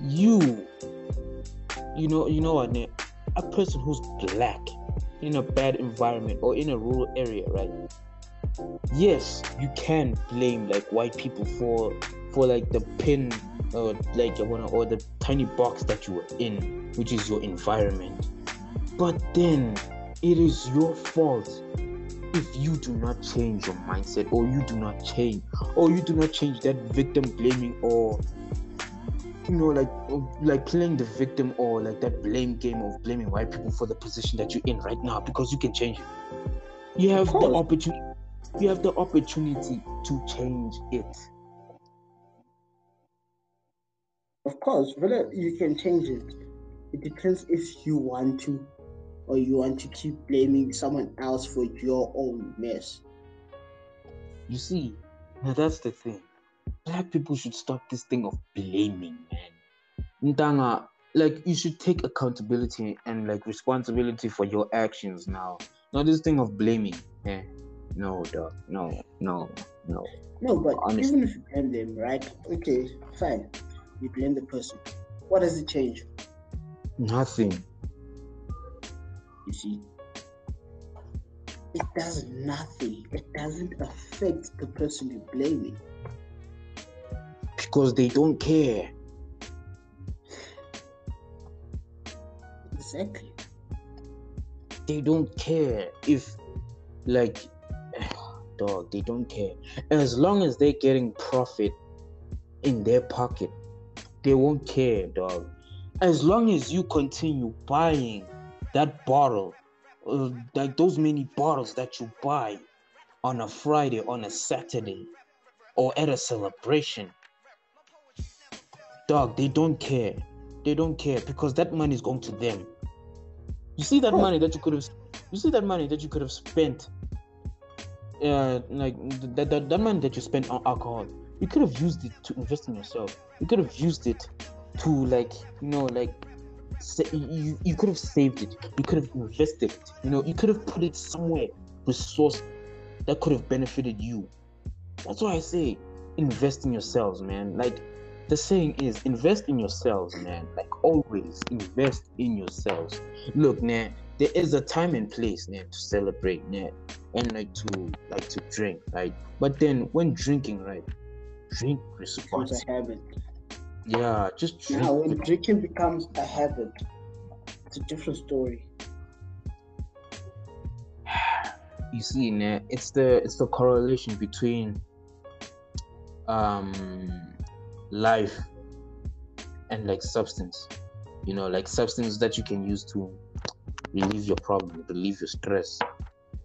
you you know you know what a person who's black in a bad environment or in a rural area, right? Yes, you can blame like white people for for like the pin or like or the tiny box that you were in, which is your environment. But then it is your fault if you do not change your mindset or you do not change or you do not change that victim blaming or you know, like like playing the victim or like that blame game of blaming white people for the position that you're in right now because you can change it. You have the opportunity. You have the opportunity to change it. Of course, whether uh, you can change it, it depends if you want to, or you want to keep blaming someone else for your own mess. You see, now that's the thing black people should stop this thing of blaming, man. Ntanga, like you should take accountability and like responsibility for your actions now. Not this thing of blaming. Eh? No, dog. No, no, no. No, but Honestly. even if you blame them, right? Okay, fine. You blame the person. What does it change? Nothing. You see, it does nothing. It doesn't affect the person you're blaming. Because they don't care. Exactly. They don't care if, like, [SIGHS] dog, they don't care. As long as they're getting profit in their pocket, they won't care, dog. As long as you continue buying that bottle, uh, like those many bottles that you buy on a Friday, on a Saturday, or at a celebration, dog, they don't care. They don't care because that money is going to them. You see that money that you could have, you see that money that you could have spent, uh, like that, that that money that you spent on alcohol. You could have used it to invest in yourself. You could have used it to like you know like say, you, you could have saved it you could have invested it you know you could have put it somewhere resource that could have benefited you that's why i say invest in yourselves man like the saying is invest in yourselves man like always invest in yourselves look man there is a time and place man to celebrate man and like to like to drink right but then when drinking right drink responsibly It's a habit. yeah, just drink. Now, when drinking becomes a habit, it's a different story. [SIGHS] You see, nah, it's the it's the correlation between um life and like substance. You know, like substance that you can use to relieve your problem, relieve your stress.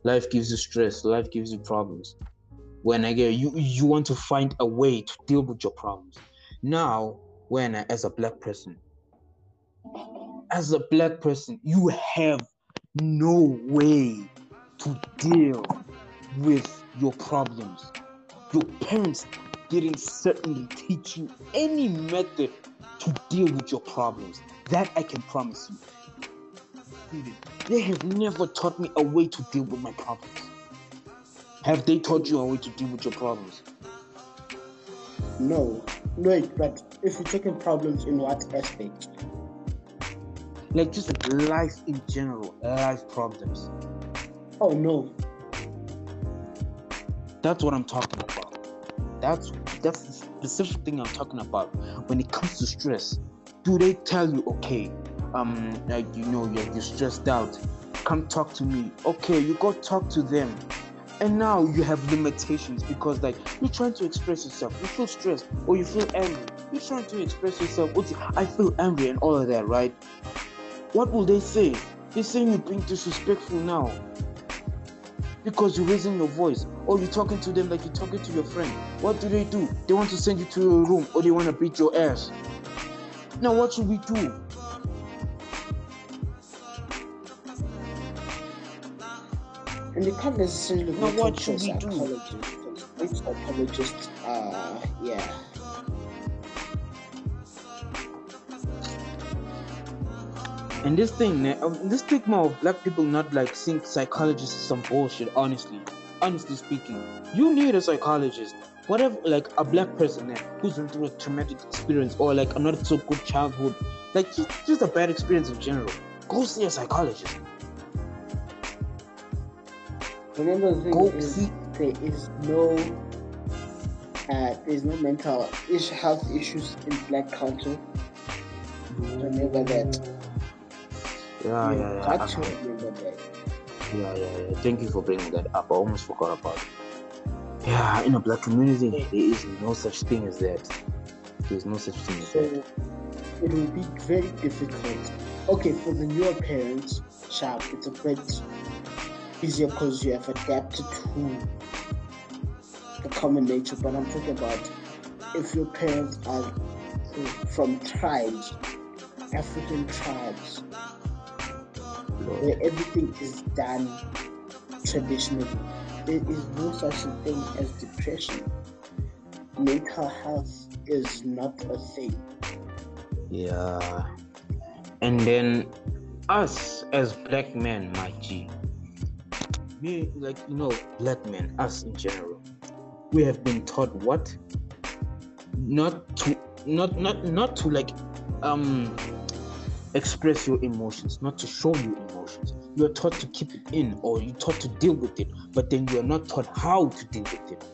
Life gives you stress. Life gives you problems. When I get you, you want to find a way to deal with your problems. Now, when as a black person as a black person you have no way to deal with your problems your parents didn't certainly teach you any method to deal with your problems that i can promise you they have never taught me a way to deal with my problems have they taught you a way to deal with your problems no Wait, but if you're taking problems in what aspect? Like just life in general, life problems. Oh no. That's what I'm talking about. That's that's the specific thing I'm talking about. When it comes to stress, do they tell you, okay, um, like you know, you're, you're stressed out, come talk to me. Okay, you go talk to them. And now you have limitations because like you're trying to express yourself. You feel stressed or you feel angry. You're trying to express yourself. I feel angry and all of that right? What will they say? They're saying you're being disrespectful now because you're raising your voice or you're talking to them like you're talking to your friend. What do they do? They want to send you to your room or they want to beat your ass. Now what should we do? And you can't necessarily go what to a psychologist because psychologists uh yeah and this thing um, this stigma of black people not like seeing psychologists is some bullshit honestly. Honestly speaking. You need a psychologist. Whatever like a black person who's been through a traumatic experience or like a not so good childhood like just, just a bad experience in general go see a psychologist. Remember, the thing is, there is no, uh, there's no mental health issues in black culture. Remember that. Yeah, yeah, yeah. That. Yeah, yeah, yeah. Thank you for bringing that up. I almost forgot about it. Yeah, in a black community, there is no such thing as that. There's no such thing as so, that. It will be very difficult. Okay, for the newer parents, sharp, it's a bit easier because you have adapted to the common nature. But I'm talking about if your parents are from tribes, African tribes, where everything is done traditionally. There is no such a thing as depression. Mental health is not a thing. Yeah. And then us as black men, my G, we like you know black men us in general we have been taught what not to not not not to like um express your emotions, not to show your emotions. You are taught to keep it in, or you're taught to deal with it, but then you are not taught how to deal with it.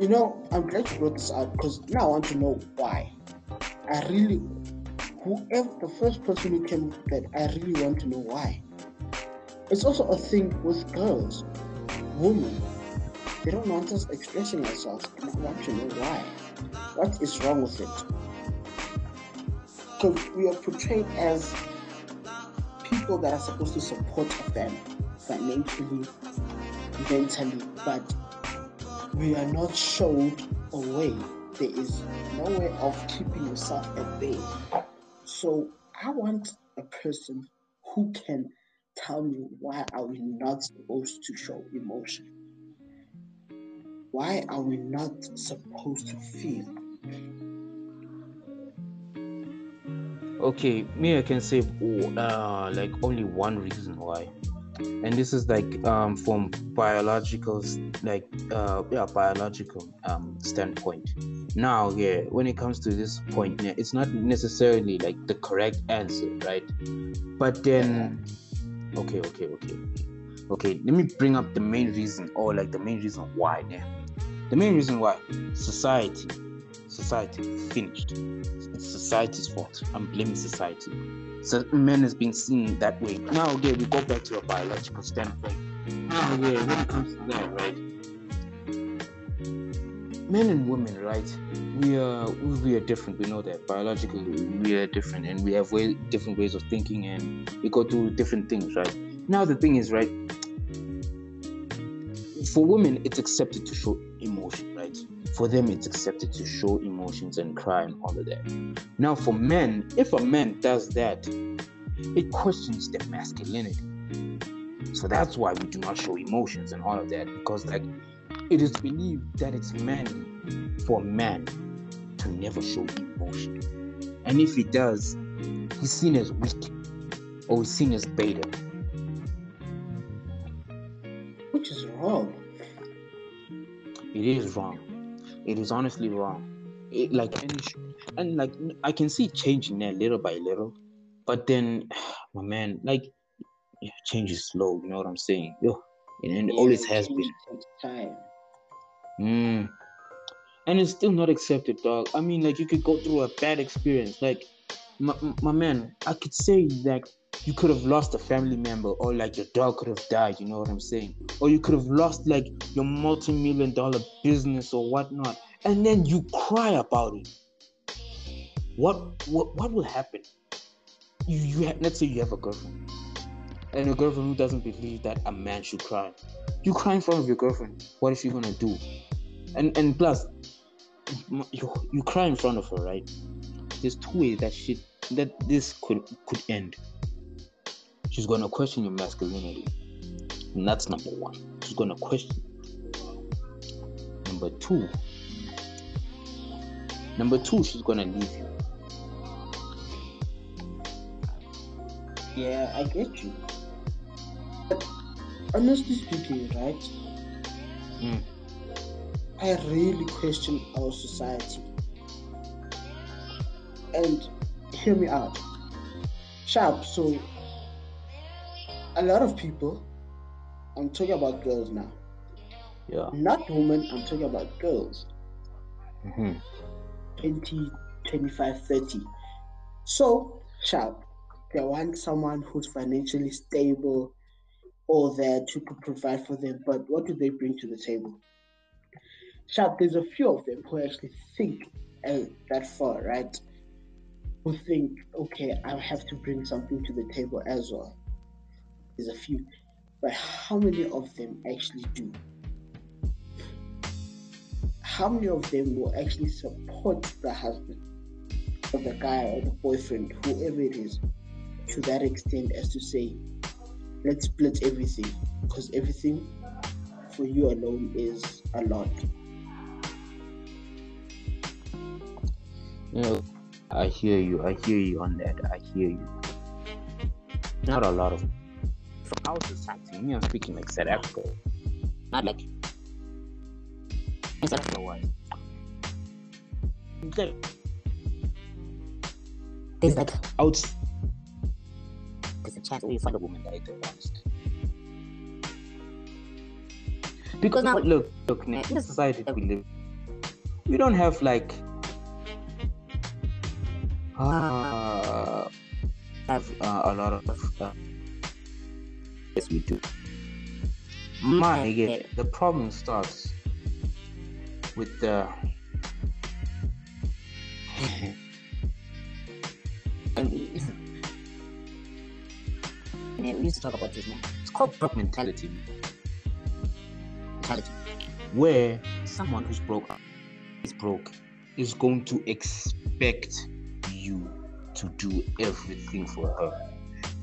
You know, I'm glad you brought this up because now I want to know why. I really, whoever the first person who came with that, I really want to know why. It's also a thing with girls, women. They don't want us expressing ourselves, and I want to know why. What is wrong with it? Because we are portrayed as people that are supposed to support them financially, mentally, but we are not showed a way. There is no way of keeping yourself at bay. So I want a person who can tell me why are we not supposed to show emotion? Why are we not supposed to feel? Okay, me I can say uh, like only one reason why, and this is like um from biological like uh yeah biological um standpoint. Now yeah, when it comes to this point, yeah, it's not necessarily like the correct answer, right? But then okay, okay, okay, okay. Let me bring up the main reason, or like the main reason why. Yeah, the main reason why society, society finished. It's society's fault. I'm blaming society. So men has been seen that way. Now again, we go back to a biological standpoint. Now yeah, when it comes to that, right? Men and women, right? We are we are different. We know that biologically we are different, and we have way different ways of thinking, and we go through different things, right? Now the thing is, right? For women, it's accepted to show emotion, right? For them, it's accepted to show emotions and cry and all of that. Now, for men, if a man does that, it questions their masculinity. So that's why we do not show emotions and all of that, because like it is believed that it's manly for a man to never show emotion. And if he does, he's seen as weak or he's seen as beta. Which is wrong. It is wrong. It is honestly wrong. It, like and, and like I can see changing there little by little, but then, [SIGHS] my man, like yeah, change is slow. You know what I'm saying? Yo, and it Yeah, always has been. Time. Mm. And it's still not accepted, dog. I mean, like you could go through a bad experience. Like, my, my man, I could say that you could have lost a family member, or like your dog could have died. You know what I'm saying? Or you could have lost like your multi-million dollar business or whatnot, and then you cry about it. What what what will happen? You you ha- let's say you have a girlfriend, and a girlfriend who doesn't believe that a man should cry. You cry in front of your girlfriend. What is she gonna do? and and plus you, you cry in front of her right there's two ways that shit that this could could end she's gonna question your masculinity and that's number one she's gonna question number two number two she's gonna leave you Yeah, I get you. But honestly speaking, right? Mm. I really question our society. And hear me out. Sharp, so a lot of people, I'm talking about girls now, yeah not women, I'm talking about girls, hmm 20, 25, 30. So, sharp, they want someone who's financially stable, or that who could provide for them, but what do they bring to the table? Sharp, there's a few of them who actually think uh, that far, right? Who think, okay, I have to bring something to the table as well. There's a few, but how many of them actually do? How many of them will actually support the husband or the guy or the boyfriend, whoever it is, to that extent as to say, let's split everything because everything for you alone is a lot. you know i hear you i hear you on that i hear you not a lot of from our society me i'm speaking like south africa Not like South? It's like there's like out there's a chance you find a woman that I don't understand. because now- now look look in the society that we live we don't have like uh, have uh, a lot of uh, yes we do my yeah, the problem starts with the And [LAUGHS] we, we used to talk about this, man. It's called broke mentality mentality. where someone who's broke is broke is going to expect you to do everything for her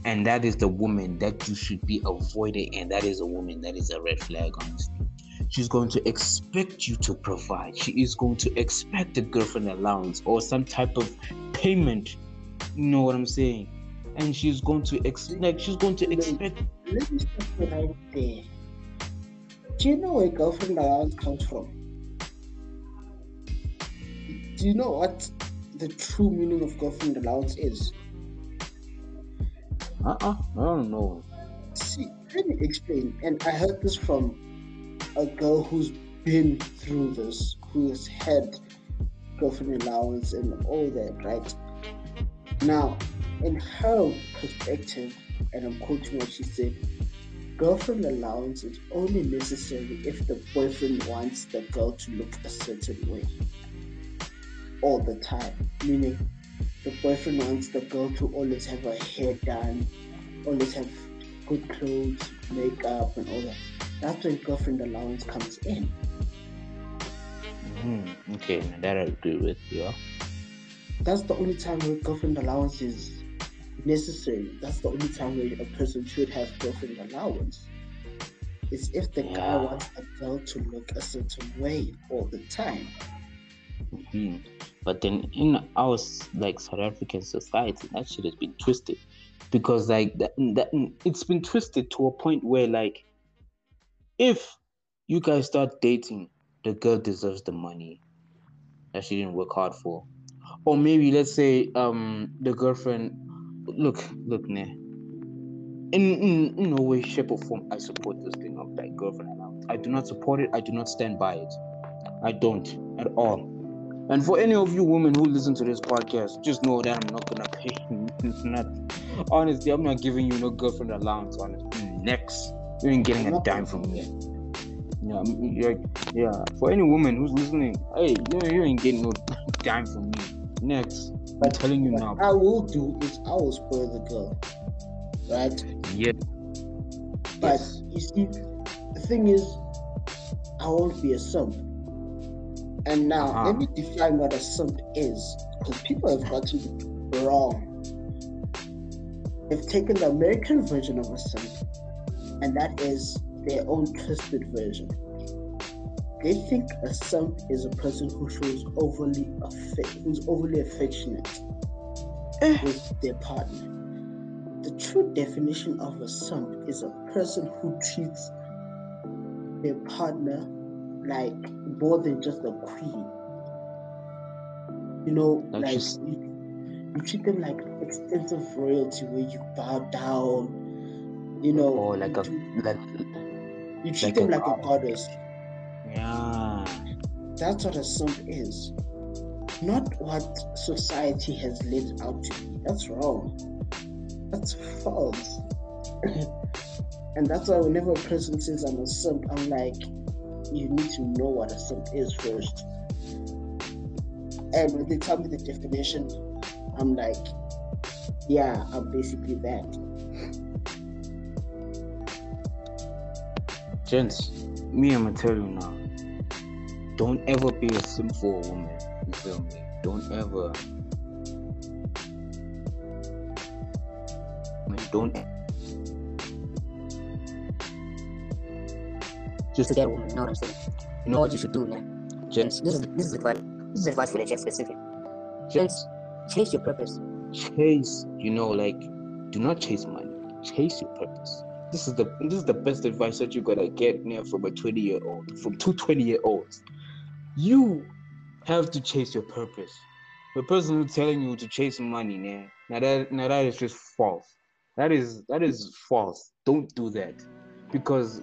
and that is the woman that you should be avoiding and that is a woman that is a red flag honestly she's going to expect you to provide she is going to expect a girlfriend allowance or some type of payment you know what i'm saying and she's going to ex- like she's going to expect Let me stop you right there. Do you know where girlfriend allowance comes from? Do you know what the true meaning of girlfriend allowance is? Uh-uh i don't know See, let me explain. And I heard this from a girl who's been through this, who has had girlfriend allowance and all that, right? Now, in her perspective, and I'm quoting what she said, girlfriend allowance is only necessary if the boyfriend wants the girl to look a certain way all the time. Meaning, the boyfriend wants the girl to always have her hair done, always have good clothes, makeup, and all that. That's when girlfriend allowance comes in. Mhm. okay that i agree with yeah That's the only time where girlfriend allowance is necessary. That's the only time where a person should have girlfriend allowance. It's if the guy wants a girl to look a certain way all the time. Mhm. But then in our like South African society, that shit has been twisted because like that, that it's been twisted to a point where like if you guys start dating, the girl deserves the money that she didn't work hard for, or maybe let's say um the girlfriend look look nah. In, in, in no way, shape, or form, I support this thing of like girlfriend. I do not support it. I do not stand by it. I don't at all. And for any of you women who listen to this podcast, just know that I'm not gonna pay. [LAUGHS] it's not honestly, I'm not giving you no girlfriend allowance. Honestly, next, you ain't getting a dime from me. Yeah, yeah, yeah. For any woman who's listening, hey, you, you ain't getting no [LAUGHS] dime from me. Next, I'm telling you what now. I will do is I will spoil the girl. Right? Yeah. But Yes. you see, the thing is, I won't be a simp. And now, Uh-huh. let me define what a simp is, because people have gotten it wrong. They've taken the American version of a simp, and that is their own twisted version. They think a simp is a person who shows overly affe- who's overly affectionate with their partner. The true definition of a simp is a person who treats their partner like more than just a queen. You know, Like like she's- you, you treat them like extensive royalty where you bow down. You know, Or like you, a do- like you treat like them a like a goddess. yeah. That's what a simp is. Not what society has laid out to be. That's wrong. That's false. [LAUGHS] and that's why whenever a person says I'm a simp, I'm like, you need to know what a simp is first. And when they tell me the definition, I'm like, yeah, I'm basically that. Gents, me, I'm gonna tell you now. Don't ever be a simp for a woman. You feel me? Don't ever. Don't. Just to get a woman. You know what I'm saying? You know what you should do, man. gents, This is this is advice. This is advice for the Jeff specific. gents, Chase your purpose. chase. You know, like, do not chase money. Chase your purpose. This is the this is the best advice that you gotta get now from a 20 year old, from two 20 year olds. You have to chase your purpose. the person who's telling you to chase money, nah, now that now that is just false. That is that is false. Don't do that. Because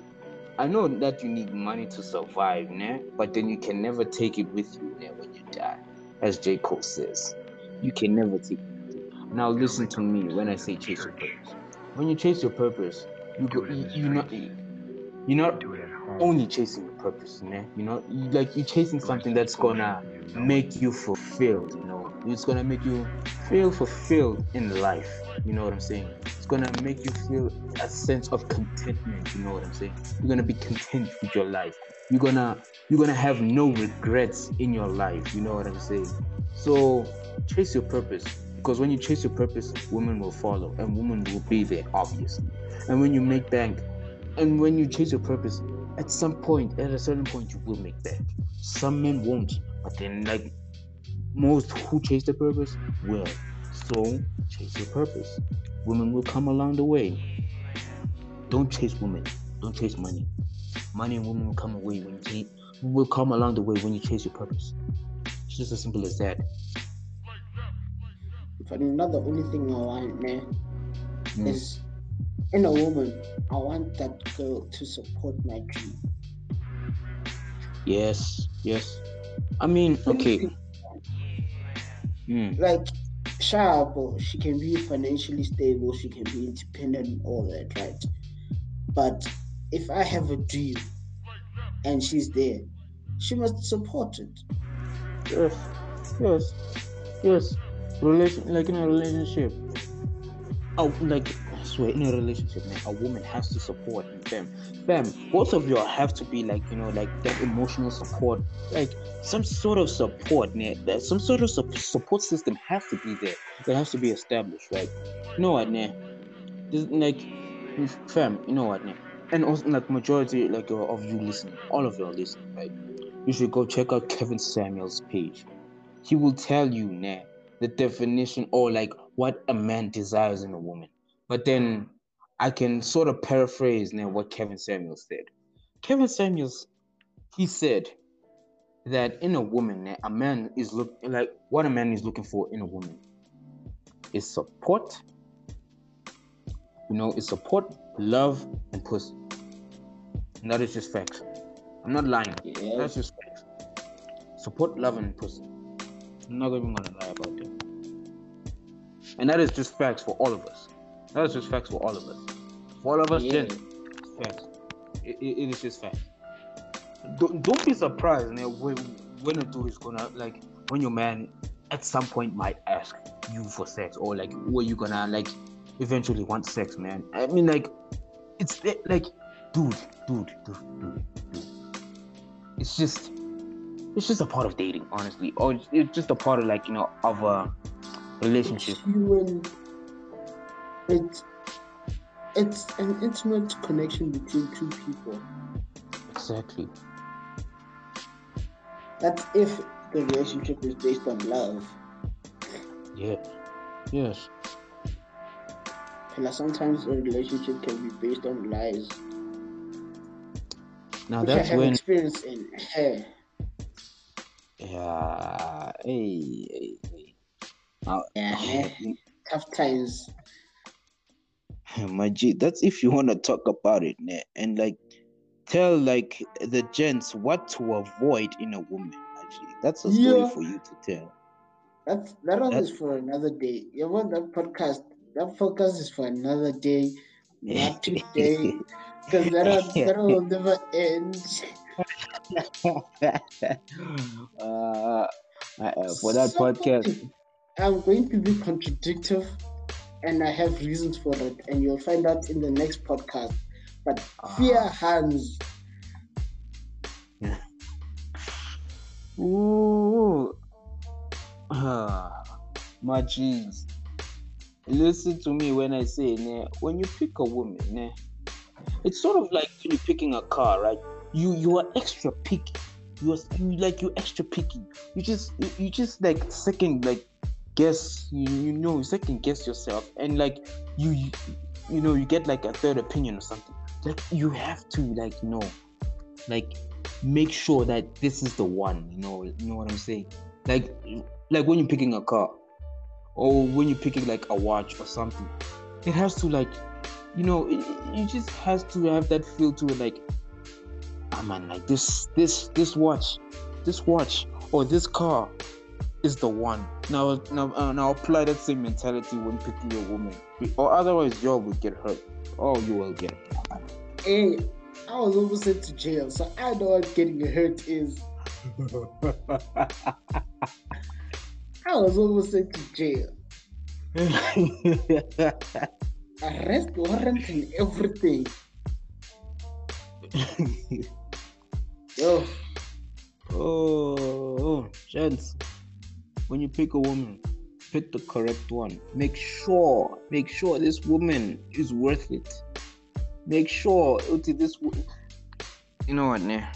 I know that you need money to survive, nah, but then you can never take it with you nah, when you die. As J. Cole says. You can never take it. Now listen to me when I say chase your purpose. When you chase your purpose, you go you, you're not you're not only chasing your purpose, nah. You know, you, like you're chasing something that's gonna make you fulfilled, you know. It's gonna make you feel fulfilled in life. You know what I'm saying? It's gonna make you feel a sense of contentment. You know what I'm saying? You're gonna be content with your life. You're gonna you're gonna have no regrets in your life. You know what I'm saying? So chase your purpose because when you chase your purpose, women will follow and women will be there, obviously. And when you make bank, and when you chase your purpose, at some point, at a certain point, you will make bank. Some men won't, but then like most who chase their purpose will. So chase your purpose. Women will come along the way. Don't chase women. Don't chase money. Money and women will come away when you chase, will come along the way when you chase your purpose. It's just as simple as that. But another only thing I want, man, Mm. is in a woman, I want that girl to support my dream. Yes, yes. I mean, okay. [LAUGHS] Mm. Like, sharp, she can be financially stable, she can be independent, all that, right? But if I have a dream and she's there, she must support it. Yes, yes, yes. Relation, like in a relationship. Oh, like I swear, in a relationship, man, a woman has to support them. Fam, both of y'all have to be like, you know, like that emotional support, like some sort of support, man. Some sort of sup- support system has to be there. It has to be established, right? You know what, man? This, like, fam, you know what, man? And also, like, majority, like, of you listening, all of y'all listening, right? You should go check out Kevin Samuel's page. He will tell you, nah, the definition or like what a man desires in a woman. But then I can sort of paraphrase now what Kevin Samuels said. Kevin Samuels, he said that in a woman, a man is look like what a man is looking for in a woman is support. You know, is support, love, and pussy. And that is just facts. I'm not lying. Yeah. That's just facts. Support, love, and pussy. I'm not even gonna lie about that. And that is just facts for all of us. That is just facts for all of us. For all of us, Yeah. Jen, it's facts. It, it, it is just facts. Don't, don't be surprised man, when when a dude is gonna like when your man at some point might ask you for sex or like were you gonna like eventually want sex, man. I mean like it's like dude, dude, dude, dude, dude. It's just it's just a part of dating, honestly, or it's- it's just a part of like you know of a relationship. It's human. It's it's an intimate connection between two people. Exactly. That's if the relationship is based on love. Yeah. Yes. Like sometimes a relationship can be based on lies, Now which I that's have when experience in. Hey, yeah. Hey, hey, hey. Now, yeah, [SIGHS] tough times. [LAUGHS] G, that's if you want to talk about it, ne? and like tell like the gents what to avoid in a woman. Actually, that's a story Yeah. for you to tell. That's that one That- is for another day. You want that podcast? That podcast is for another day, not [LAUGHS] today, because that one- that one will never end. [LAUGHS] uh, uh, for that So, podcast. I'm going to be contradictive, and I have reasons for that, and you'll find out in the next podcast. But fear Ah. hands. Ooh. Ah, [SIGHS] my jeans. Listen to me when I say, nah, when you pick a woman, nah, it's sort of like when you're picking a car, right? You you are extra picky. You are you like you extra picky. You just you, you just like second like guess you, you know second guess yourself and like you, you you know you get like a third opinion or something. Like you have to like you know like make sure that this is the one. You know, you know what I'm saying. Like like when you're picking a car or when you're picking like a watch or something. It has to like you know, it, it just has to have that feel to it like ah man, like this this this watch, this watch or this car is the one. Now, now, uh, now apply that same mentality when picking a woman, or otherwise y'all will get hurt. Oh, you will get. Hey, I was almost sent to jail, so I know what getting hurt is. [LAUGHS] I was almost sent to jail. Arrest warrant and everything. Yo. [LAUGHS] Oh, gents, when you pick a woman, pick the correct one. Make sure, make sure this woman is worth it. Make sure Uti, this. You know what, nah?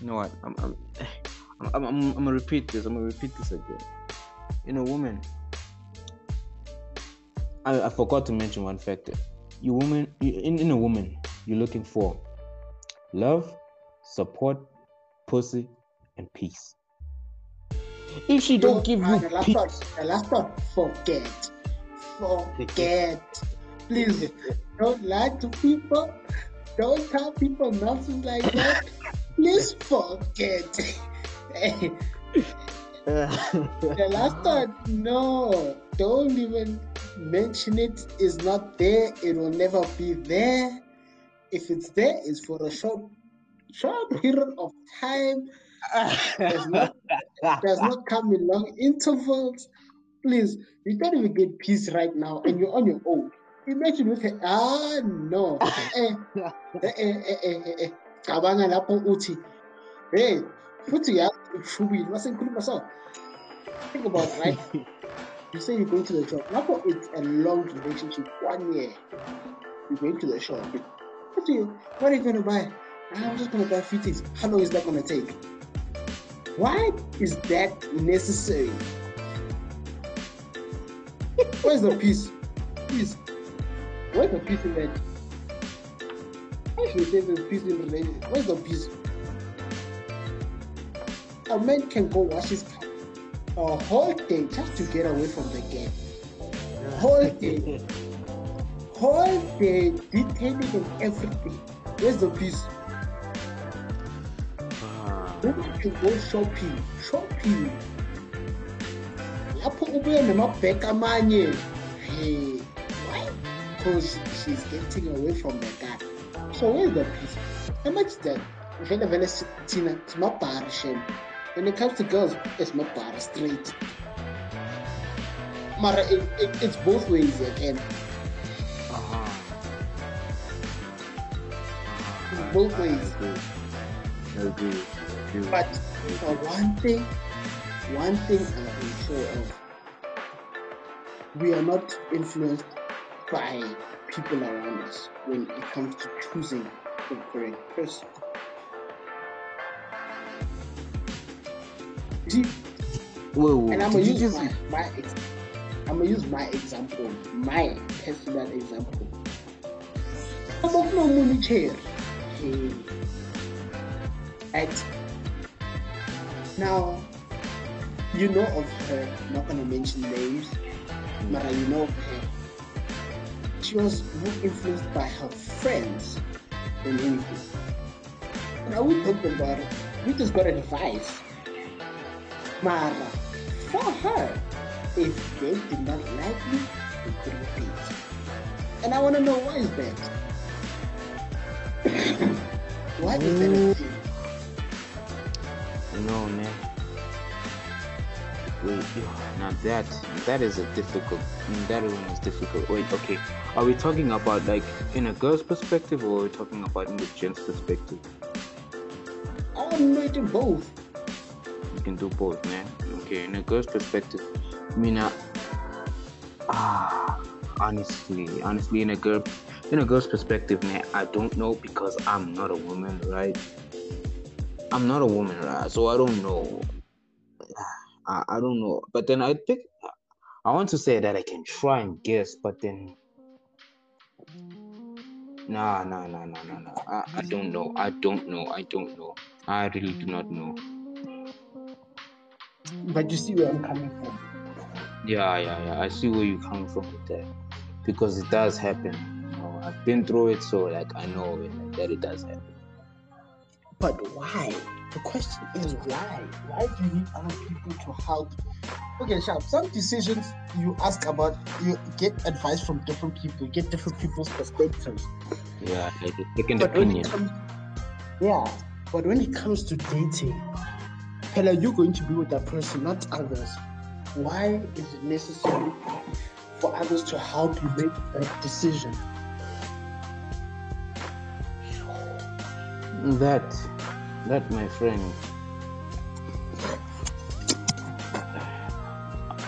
You know what? I'm, [SIGHS] I'm, I'm, I'm, I'm, gonna repeat this. I'm gonna repeat this again. You know, woman. I, I forgot to mention one factor. You woman, you, in, in a woman, you're looking for love, support, pussy, and peace. If she don't give ah, you the last peace, the last forget. Forget. Please don't lie to people. Don't tell people nothing like that. Please forget. [LAUGHS] the last no. Don't even mention it. It's not there. It will never be there. If it's there, it's for a short, short period of time. Does [LAUGHS] not, does not come in long intervals. Please, you can't even get peace right now, and you're on your own. Imagine with her, ah no, [LAUGHS] eh, eh, eh, cabanga lapho uthi, hey, futhi yazi ushubile, wasenkhuluma so. Think about it, right? [LAUGHS] you say you're going to the shop. Lapho it's a long relationship, one year. You're going to the shop. What do you, what are you going to buy? I'm just going to buy things. How long is that going to take? Why is that necessary? Where's the peace? Peace. Where's the peace in that? I should say there's peace in the relationship. Where's the peace? A man can go wash his car a whole day just to get away from the game. Whole day. [LAUGHS] whole day detailing and everything. Where's the peace? Can go shopping. Shopping. Lapho ubuye namabhek amanye. Hey, why? Because she's getting away from the guy. So where's the peace? How much that? Vele vele thina simabhari shem. When it comes to girls, it's mabhari straight. Mara, it, it, it's both ways again. Uh-huh. It's both ways. I agree. I agree. But for one thing, one thing I'm sure of, we are not influenced by people around us when it comes to choosing the correct person. See, Whoa, whoa. and I'm gonna use just my, my I'm gonna use my example, my personal example. About no money chair. Now, you know of her. Not gonna mention names, but you know of her. She was more influenced by her friends than anything. Now we talked about it. We just got advice. Mara, for her, if they did not like me, they could repeat. And I want to know why is that? [COUGHS] why is that a thing? No, man. Wait, now that that is a difficult. That one is difficult. Wait, okay. Are we talking about like in a girl's perspective, or are we talking about in the gent's perspective? I want to know it in both. You can do both, man. Okay, in a girl's perspective, I mean, uh, ah, honestly, honestly, in a girl, in a girl's perspective, man, I don't know because I'm not a woman, right? I'm not a woman, right? So I don't know. I, I don't know. But then I think I want to say that I can try and guess, but then nah, nah, nah, nah, nah, nah. I, I don't know. I don't know. I don't know. I really do not know. But you see where I'm coming from. Yeah, yeah, yeah. I see where you're coming from with that. Because it does happen. You know, I've been through it, so like I know it, that it does happen. But why? The question is why? Why do you need other people to help? Okay, Sharp, some decisions you ask about, you get advice from different people, you get different people's perspectives. Yeah, like a second But opinion. comes, yeah, but when it comes to dating, Pella, you're going to be with that person, not others. Why is it necessary for others to help you make that decision? That, that, my friend.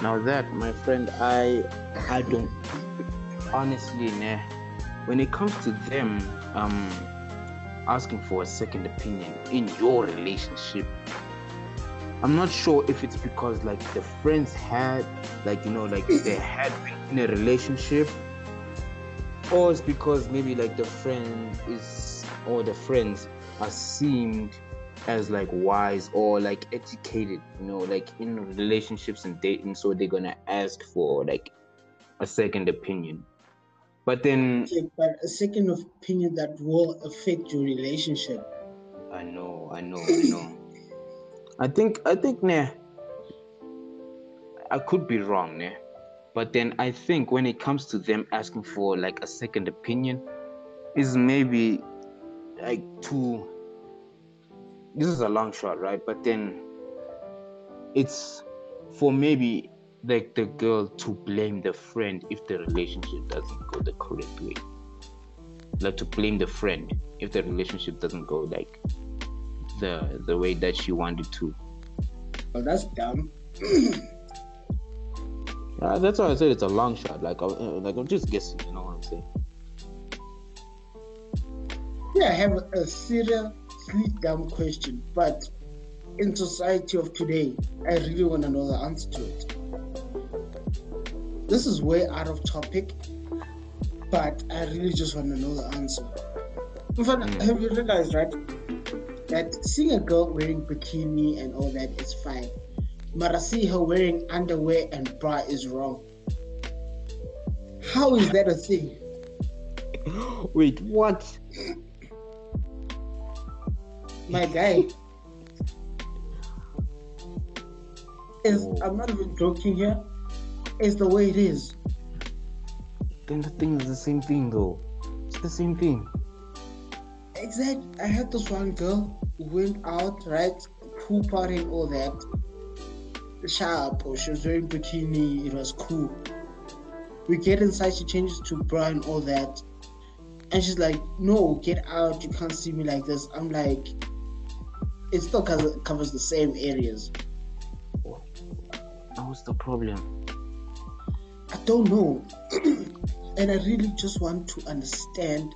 Now that, my friend, I, I don't. Honestly, nah. When it comes to them, um, asking for a second opinion in your relationship, I'm not sure if it's because like the friends had, like you know, like they had been in a relationship, or it's because maybe like the friend is or the friends are seemed as like wise or like educated, you know, like in relationships and dating, so they're gonna ask for like a second opinion. But then Okay, but a second opinion that will affect your relationship. I know, I know, I know. I think I think nah. I could be wrong, nah. But then I think when it comes to them asking for like a second opinion, is maybe like too this is a long shot, right? But then it's for maybe like the girl to blame the friend if the relationship doesn't go the correct way. Like to blame the friend if the relationship doesn't go like the the way that she wanted to. Well, that's dumb. [CLEARS THROAT] Uh, that's why I said it's a long shot. Like, I, uh, like I'm just guessing. You know what I'm saying? Yeah, I have a seriously dumb question, but in society of today, I really want to know the answer to it. This is way out of topic, but I really just want to know the answer. In fact, Mm. have you realized, right, that seeing a girl wearing bikini and all that is fine, but I see her wearing underwear and bra is wrong. How is that a thing? [GASPS] Wait, what? My guy. [LAUGHS] Is. I'm not even joking here. It's the way it is. Then the thing is the same thing, though. It's the same thing. Exactly. I had this one girl who went out, right, pool party and all that. Sharp, or she was wearing bikini. It was cool. We get inside. She changes to bra and all that, and she's like, "No, get out! You can't see me like this." I'm like, it still covers, covers the same areas. That was the problem. I don't know. [CLEARS THROAT] and I really just want to understand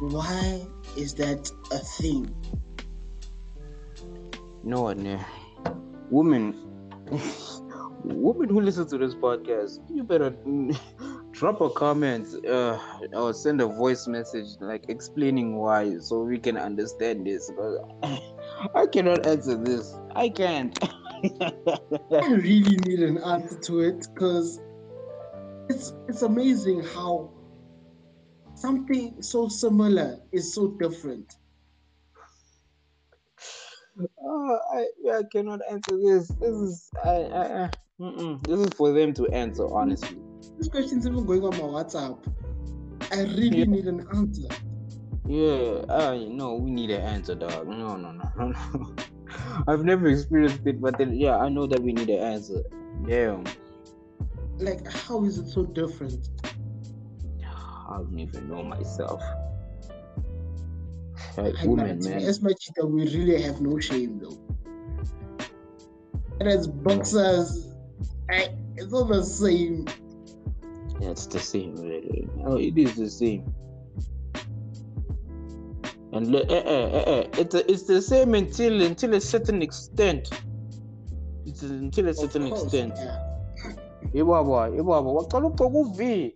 why is that a thing? No one? Women, [LAUGHS] women who listen to this podcast, you better drop a comment uh, or send a voice message like explaining why so we can understand this. Because [LAUGHS] I cannot answer this. I can't. [LAUGHS] I really need an answer to it because it's it's amazing how something so similar is so different. Oh, I, I cannot answer this. This is I, I, I this is for them to answer. Honestly, This question's even going on my WhatsApp. I really Yeah. need an answer. yeah. Ah, I know we need an answer, dog. No, no, no, [LAUGHS] no, no. I've never experienced it, but then yeah, I know that we need an answer. Damn, Like, how is it so different? I don't even know myself. [SIGHS] Like I women, man. As much that we really have no shame though. And as boxers, I, it's all the same. Yeah, it's the same, really. Oh, it is the same. And eh, eh, eh, eh, it's it's the same until until a certain extent. It's until a certain course, extent. yeah. Ibaba, Ibaba, waqala ugqoka uV.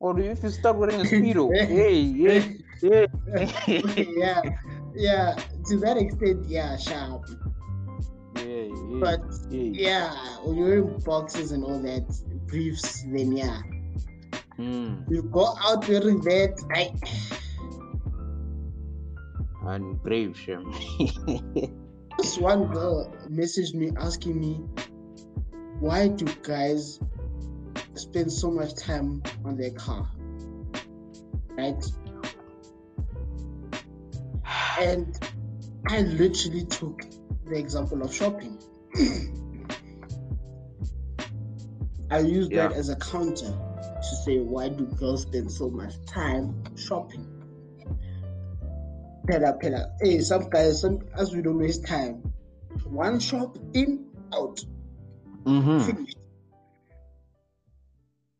Or if you start wearing a speedo, hey, [LAUGHS] yeah, hey. [LAUGHS] yeah, yeah. To that extent, yeah, sharp. yeah, yeah, But yeah, when you're in boxes and all that, briefs, then yeah. Mm. You go out wearing that, I And brave, Shem. this [LAUGHS] one girl messaged me asking me why do guys spend so much time on their car? Right? And I literally took the example of shopping. [CLEARS THROAT] I use Yeah. that as a counter to say why do girls spend so much time shopping? Pella pella. Hey, some guys, some as we don't waste time. One shop in, out, mm-hmm. finished.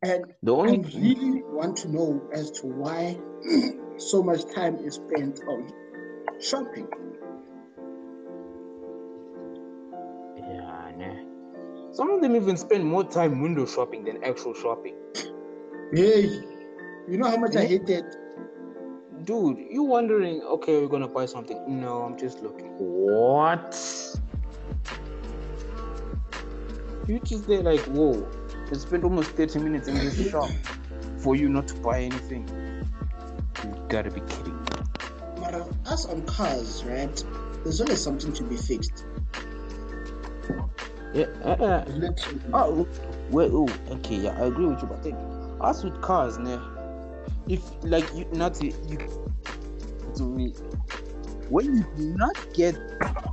And The I really want to know as to why [CLEARS THROAT] so much time is spent on shopping. yeah, nah. Some of them even spend more time window shopping than actual shopping. Hey, you know how much I hate that? Dude, you wondering, okay, we're gonna buy something. No, I'm just looking. What? You just there like, whoa, I spent almost 30 minutes in this shop for you not to buy anything. You gotta be kidding me. But uh, us on cars, right? There's always something to be fixed. Yeah, uh, uh, Oh, well, oh, okay, yeah, I agree with you, but then us with cars, ne, if like you not you to me, when you do not get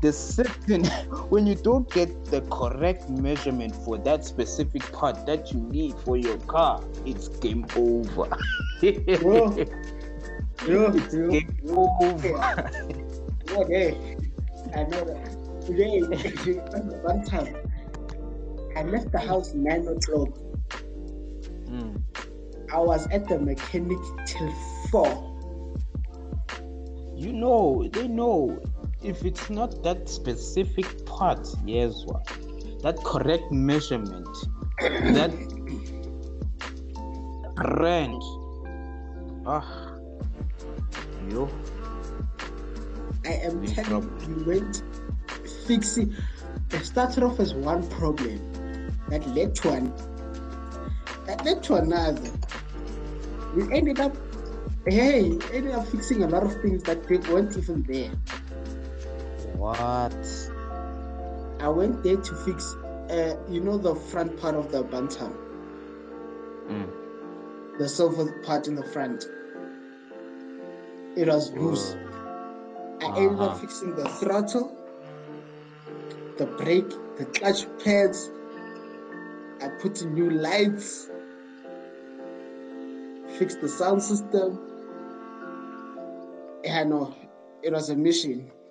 the certain, [LAUGHS] when you don't get the correct measurement for that specific part that you need for your car, it's game over. [LAUGHS] Bro. Yo, it's yo, game yo. over. [LAUGHS] Okay. I know that. Today, one time, I left the house 9 o'clock. Mm. I was at the mechanic till 4. You know, they know if it's not that specific part, yes, what that correct measurement, [COUGHS] that range. Ah, yo, I am Big telling problem. you, went fixing. It started off as one problem that led to an led to another. We ended up, hey, ended up fixing a lot of things that they weren't even there. what? I went there to fix, uh, you know, the front part of the Bantam, Mm. the silver part in the front. It was loose. I ended Uh-huh. up fixing the throttle, the brake, the clutch pads. I put in new lights, fixed the sound system. Yeah, no, it was a mission. [LAUGHS]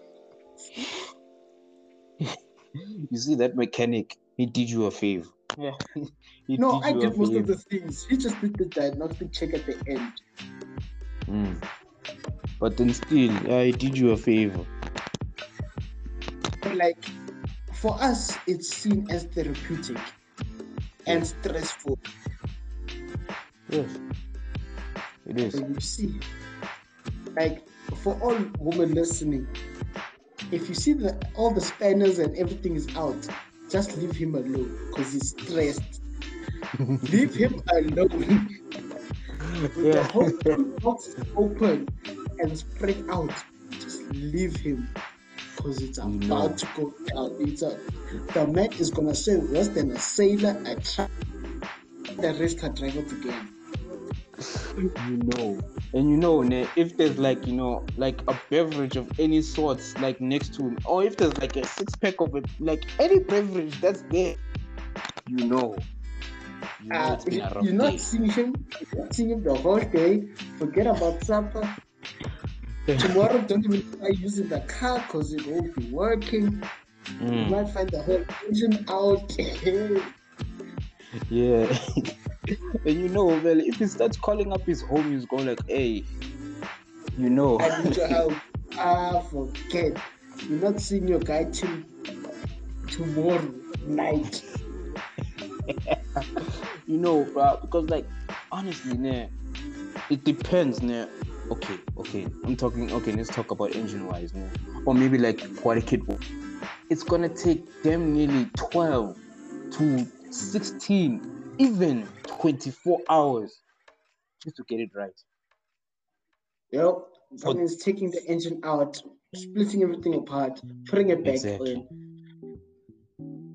You see that mechanic? He did you a favor. Yeah. [LAUGHS] he No, I did most of the things. He just did the diagnostic check at the end. Mm. But then still, yeah, he did you a favor. Like, for us, it's seen as therapeutic and stressful. Yes. It is. You see, like for all women listening, if you see that all the spanners and everything is out, just leave him alone because he's stressed. [LAUGHS] leave him alone. With the whole box is open and spread out, just leave him because it's about know. to go down. It's a, the man is gonna say worse than a sailor, a truck, the rest are driver together. You know and you know ne, if there's like you know like a beverage of any sorts like next to him or if there's like a six pack of it like any beverage that's there you know you know Uh, it's been a rough you're not day. seeing him, you're not seeing him the whole day. Forget about supper. Tomorrow, don't even try using the car because it won't be working. You Mm, might find the whole engine out. yeah [LAUGHS] [LAUGHS] and you know well if he starts calling up his home, he's going like hey you know I need your help. Ah, forget. You're not seeing your guy till tomorrow night. [LAUGHS] you know, bro, because like honestly, nah, it depends, nah. Okay, okay, I'm talking. Okay, let's talk about engine wise, nah, or maybe like what a kid. it's gonna take them nearly 12 to 16, even 24 hours just to get it right. Yep. That means taking the engine out, splitting everything apart, putting it back Exactly. in.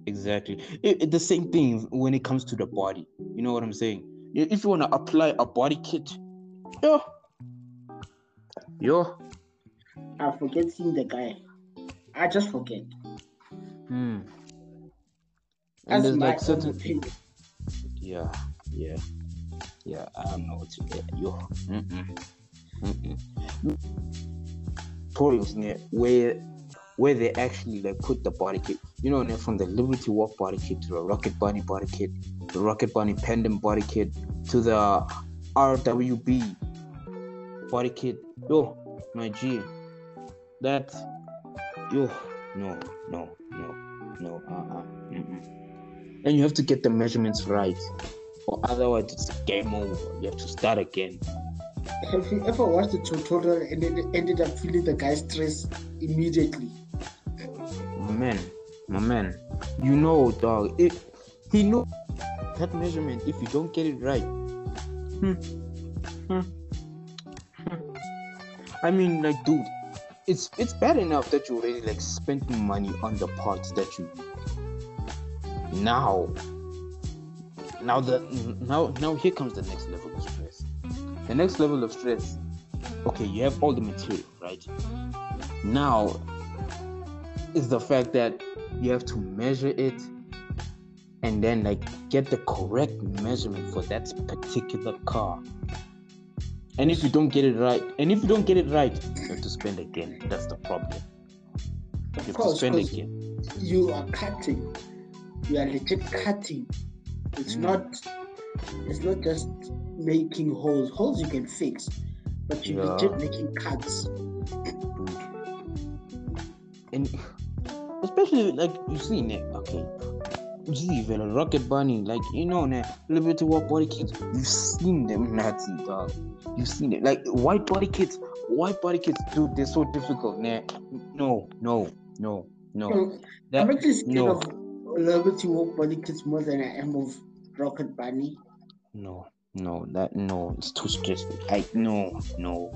Exactly. It, it- the same thing when it comes to the body. You know what I'm saying? If you want to apply a body kit, yo, yo, I forget seeing the guy. I just forget. hmm. That's And there's my like certain, opinion. Yeah, yeah, yeah. I don't know what to get. Yo, mm-mm, mm-mm. Where where they actually like put the body kit. You know, from the Liberty Walk body kit to the Rocket Bunny body kit, the Rocket Bunny Pandem body kit to the RWB body kit. Yo, my G, that yo, no, no, no, no, uh, uh mm-mm. And you have to get the measurements right, or otherwise it's game over. You have to start again. Have you ever watched the tutorial and then ended up feeling the guy's stress immediately? My man, my man, you know, dog. If he know that measurement, if you don't get it right, hmm, hmm, hmm. I mean, like, dude, it's it's bad enough that you already like spent money on the parts that you. Now, now the now now here comes the next level of stress. The next level of stress. Okay, you have all the material, right? Now is the fact that you have to measure it and then like get the correct measurement for that particular car. And if you don't get it right, and if you don't get it right, you have to spend again. That's the problem. You have to spend again. you are cutting. You are legit cutting. It's Mm. not. It's not just making holes. Holes you can fix, but you're Yeah. legit making cuts. dude. And [SIGHS] especially like you see, ne, okay. You see, well, Rocket Bunny, like you know, ne, Liberty Walk body kits. You've seen them, Nati dog. You've seen it, like white body kits. White body kits, dude, they're so difficult. Ne, no, no, no, no. That- I'm actually scared no. of Walk body kits more than I am of Rocket Bunny. No, no, that no, it's too stressful. I no, no.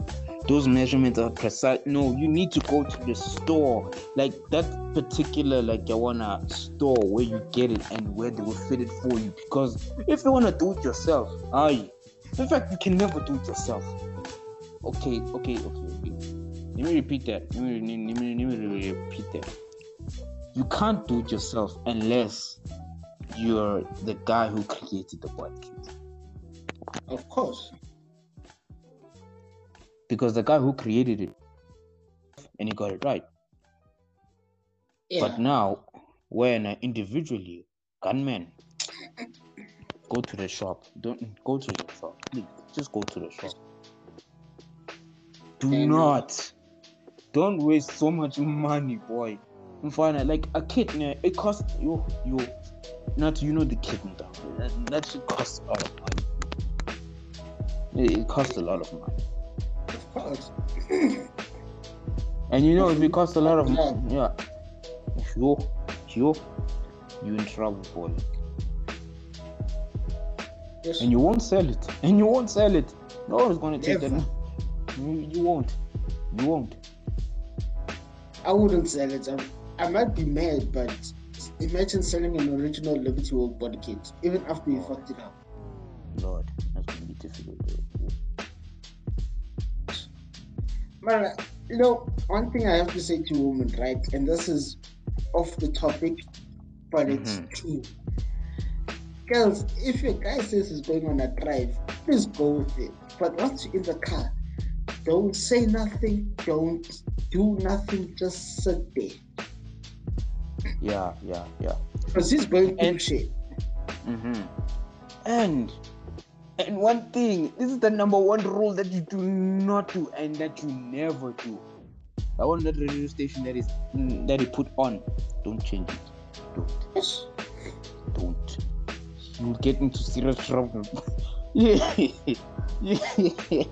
Those measurements are precise. No, you need to go to the store, like that particular, like you wanna store where you get it and where they will fit it for you. Because if you wanna do it yourself, aye. In fact, you can never do it yourself. Okay, okay, okay, okay. Let me repeat that. Let me, let me, let me repeat that. You can't do it yourself unless you're the guy who created the body kit. Of course. because the guy who created it and he got it right. Yeah. But now, when uh, individually, gunmen go to the shop, don't go to the shop, please, just go to the shop. Do And- not, don't waste so much money, boy. And like a kit, ne, it costs you, you, not you know the kit, ne, dog. that, that should cost a lot of money. It, it costs a lot of money. of course. And you know, if it costs a lot of money, [COUGHS] yeah, you, you, you in trouble, boy. Yes. And you won't sell it. [LAUGHS] And you won't sell it. No one's gonna take Never. that. You, you won't. You won't. I wouldn't sell it. I, I might be mad, but imagine selling an original Liberty Walk body kit, even after you fucked it up. Lord, that's gonna be difficult. Though. Man, you know, one thing I have to say to women, right? And this is off the topic, but it's Mhm. true. Girls, if your guy says he's going on a drive, please go with it. But once you're in the car, don't say nothing, don't do nothing, just sit there. Yeah, yeah, yeah. Because he's going And- shit. Mm-hmm. And and one thing, this is the number one rule that you do not do and that you never do. That one that radio station that is mm, that he put on, don't change it. Don't. Yes. don't. You'll get into serious trouble. [LAUGHS] yeah. [LAUGHS] yeah.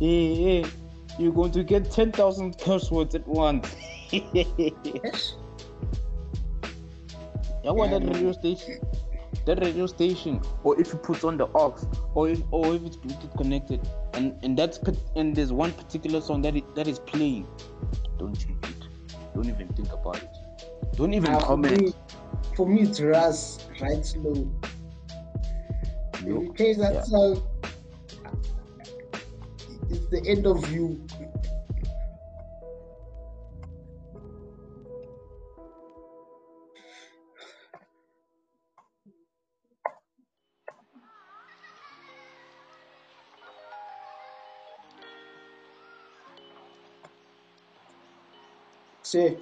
yeah. You're going to get 10,000 curse words at once. [LAUGHS] Yes. Yeah, what that radio station? That radio station, or if you put on the aux, or if or if it's Bluetooth connected, and and that's and there's one particular song that it, that is playing, don't change it. Don't even think about it. Don't even Uh, for comment. me, for me, it's Ras, right slow. If you Yo, change that yeah. song, it's the end of you. See,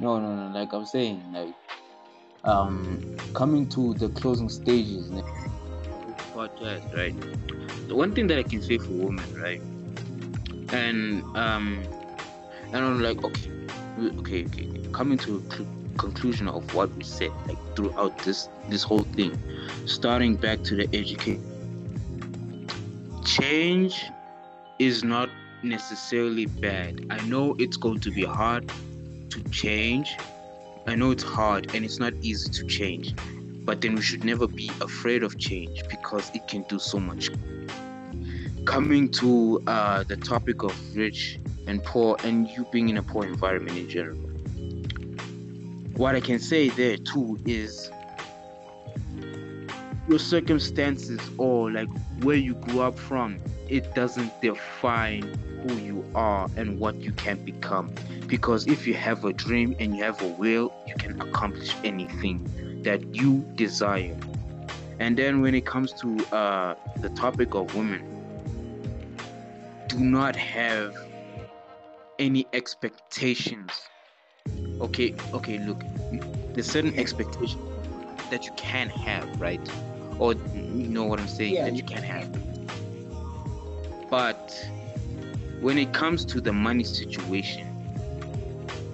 No, no, no. Like I'm saying, like um, coming to the closing stages. Podcast, right? The one thing that I can say for women, right? And um, and I'm like, okay, okay, okay. Coming to a cl- conclusion of what we said, like throughout this this whole thing, starting back to the education. Change is not necessarily bad. I know it's going to be hard to change. I know it's hard and it's not easy to change, but then we should never be afraid of change because it can do so much. Coming to uh, the topic of rich and poor, and you being in a poor environment in general, what I can say there too is your circumstances or like where you grew up from, it doesn't define who you are and what you can become. Because if you have a dream and you have a will you can accomplish anything that you desire. And then when it comes to uh, the topic of women do not have any expectations okay okay look there's certain expectations that you can have right? Or you know what i'm saying Yeah, that you can have. But when it comes to the money situation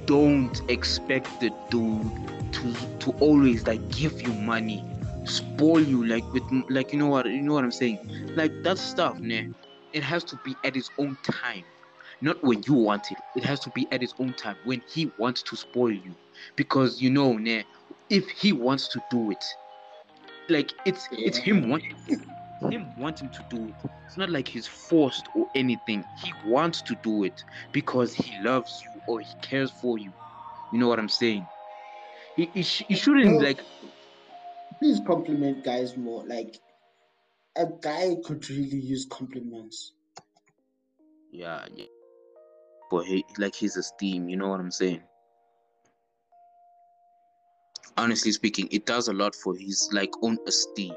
don't expect the dude to to always like give you money spoil you like with like you know what you know what i'm saying? Like that stuff nah, it has to be at his own time not when you want it. It has to be at his own time when he wants to spoil you. Because you know nah, if he wants to do it like it's it's him wanting him wanting to do it. It's not like he's forced or anything. He wants to do it because he loves you or he cares for you. You know what i'm saying? He, he, he shouldn't like please compliment guys more. Like, a guy could really use compliments. yeah, yeah for he, like his esteem you know what i'm saying honestly speaking it does a lot for his like own esteem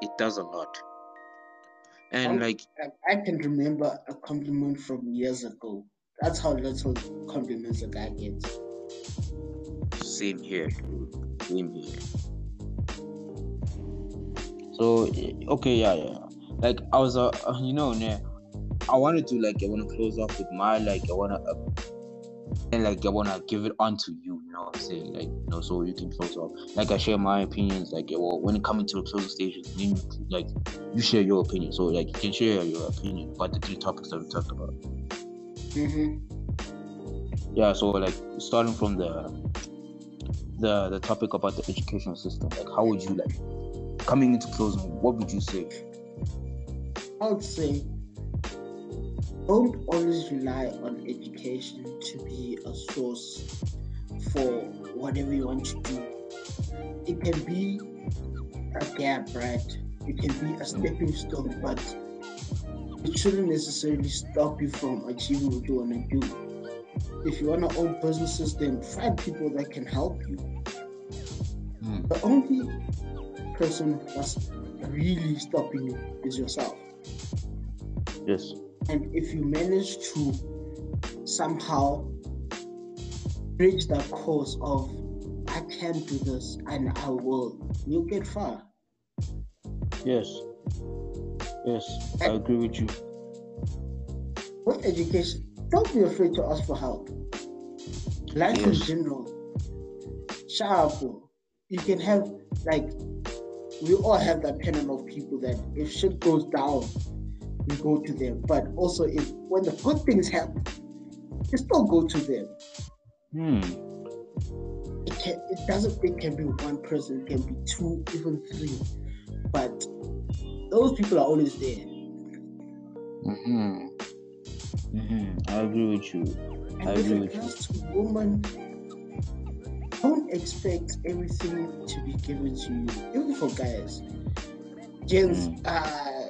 it does a lot and Um, like I, I can remember a compliment from years ago. That's how little compliments a guy gets. Same here. Same here. So eh, okay, yeah, yeah. Like I was, uh, uh, you know, yeah, I wanted to like I want to close off with my like I wanna uh, and like I wanna give it on to you. You know what I'm saying? Like you know, so you can close off. Like I share my opinions. Like well, when it comes to the closing station, you like you share your opinion. So like you can share your opinion about the three topics that we talked about. Mm-hmm. yeah so like starting from the the the topic about the education system like how would you like coming into closing what would you say I would say don't always rely on education to be a source for whatever you want to do. It can be a gap, right? It can be a stepping stone, but it shouldn't necessarily stop you from achieving what you want to do. If you want to own businesses, then find people that can help you. Hmm. The only person that's really stopping you is yourself. yes And if you manage to somehow bridge that course of I can do this and I will, you'll get far. yes yes i agree with you With education, don't be afraid to ask for help. Life in Yes. general, sharp. You can have like we all have that panel of people that if shit goes down, we go to them. But also, if when the good things happen, you still go to them. Hmm. It can. It doesn't. It can be one person. It can be two, even three. But those people are always there. Mm-hmm. Mm-hmm. I agree with you. I with agree with you. to women, don't expect everything to be given to you, even for guys. Gents, Mm. uh,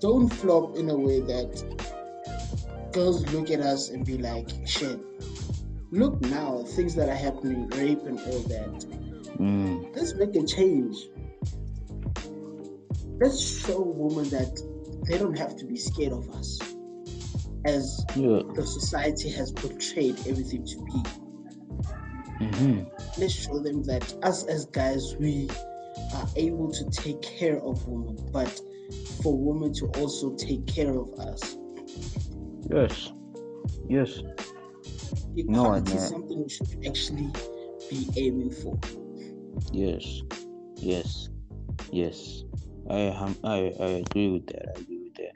don't flop in a way that girls look at us and be like, shit. Look now, things that are happening, rape and all that. Mm. Let's make a change. Let's show women that they don't have to be scared of us, as Yeah. the society has portrayed everything to be. Mm-hmm. let's show them that us as guys we are able to take care of women but for women to also take care of us Yes. Yes. equality No, I is something we should actually be aiming for Yes. Yes. Yes. I am. I, I agree with that. I agree with that.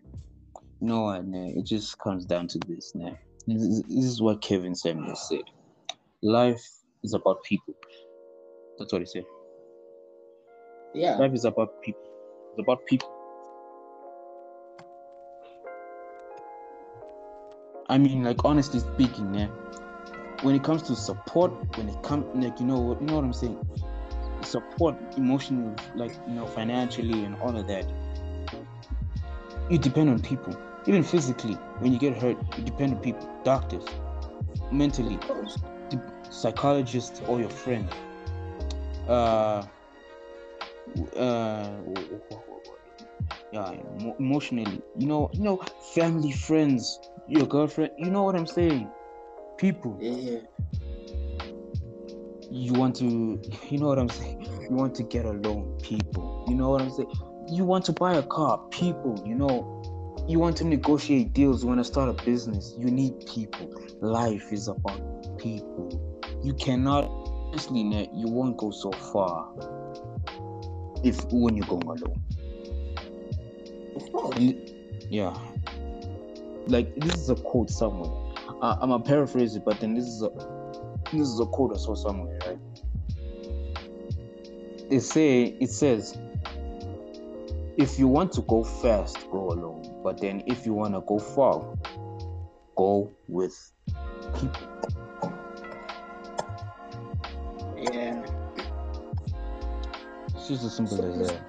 No, and it just comes down to this. Now, this is, this is what Kevin Samuel said. Life is about people. That's what he said. yeah Life is about people. It's about people. I mean, like honestly speaking, yeah. When it comes to support, when it comes, like you know, you know what I'm saying. Support, emotional, like you know, financially and all of that. You depend on people, even physically. When you get hurt, you depend on people, doctors, mentally, psychologist or your friend. Uh, uh, yeah, emotionally. You know, you know, family, friends, your girlfriend. You know what I'm saying? People. yeah You want to, [LAUGHS] you know what I'm saying? You want to get along. People. You know what I'm saying? You want to buy a car. People. You know. You want to negotiate deals. You want to start a business. You need people. Life is about people. You cannot, honestly, you won't go so far if when you're going alone. Yeah. Like this is a quote somewhere. Uh, I'm gonna paraphrase it, but then this is a this is a quote I saw somewhere, right? It say it says, if you want to go fast, go alone. But then if you wanna go far, go with people. yeah It's just as simple so as that.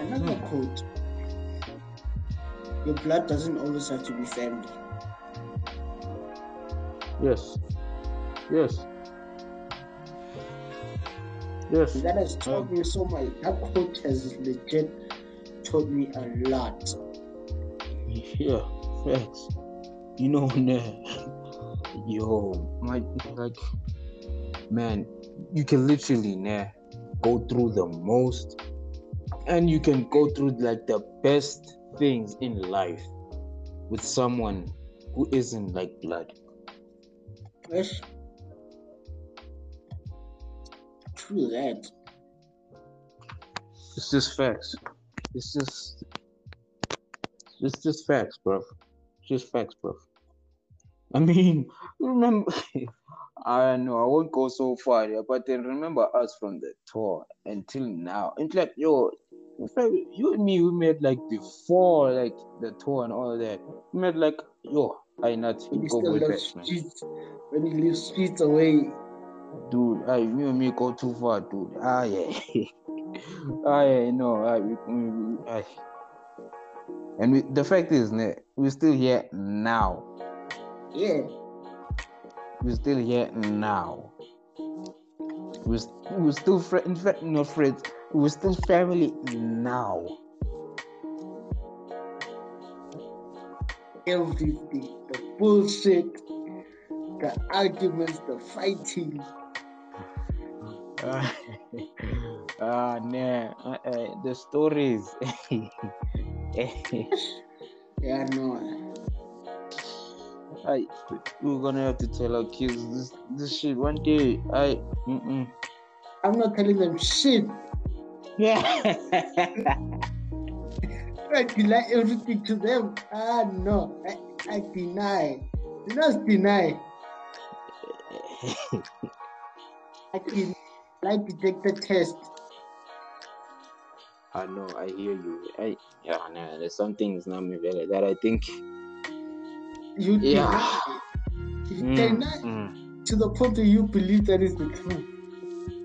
another Hmm. quote your blood doesn't always have to be family Yes. Yes. Yes. that has taught me so much that quote has legit taught me a lot Yeah, facts. You know, [LAUGHS] nah, yo, my like, man, you can literally nah go through the most, and you can go through like the best things in life with someone who isn't like blood. Yes. True that. It's just facts. It's just, it's just facts, bro. Just facts, bro. I mean, [LAUGHS] remember, I know I won't go so far there, but then remember us from the tour until now. It's like, yo, in fact, you and me, we met like before, like the tour and all that. We met like, yo, I not When go way love back, man. when you leave streets away, dude. I you and me go too far, dude. Ah yeah, [LAUGHS] ah yeah, no, I, we, we, I. And we, the fact is, we're still here now. yeah, We're still here now. We're, we're still friends. In fact, not friends. We're still family now. everything, the bullshit, the arguments, the fighting. [LAUGHS] Ah, nah, uh, uh, the stories. [LAUGHS] Yeah, no, I, we're gonna have to tell our kids this this shit one day. I, mm-mm. I'm not telling them shit. Yeah. [LAUGHS] I deny everything to them. Ah, no. I, I deny. You not deny. [LAUGHS] I can lie detector test. I know, I hear you. I yeah, nah, there's some things now me better that I think You Yeah. deny. You mm, deny mm, to the point where you believe that is the truth.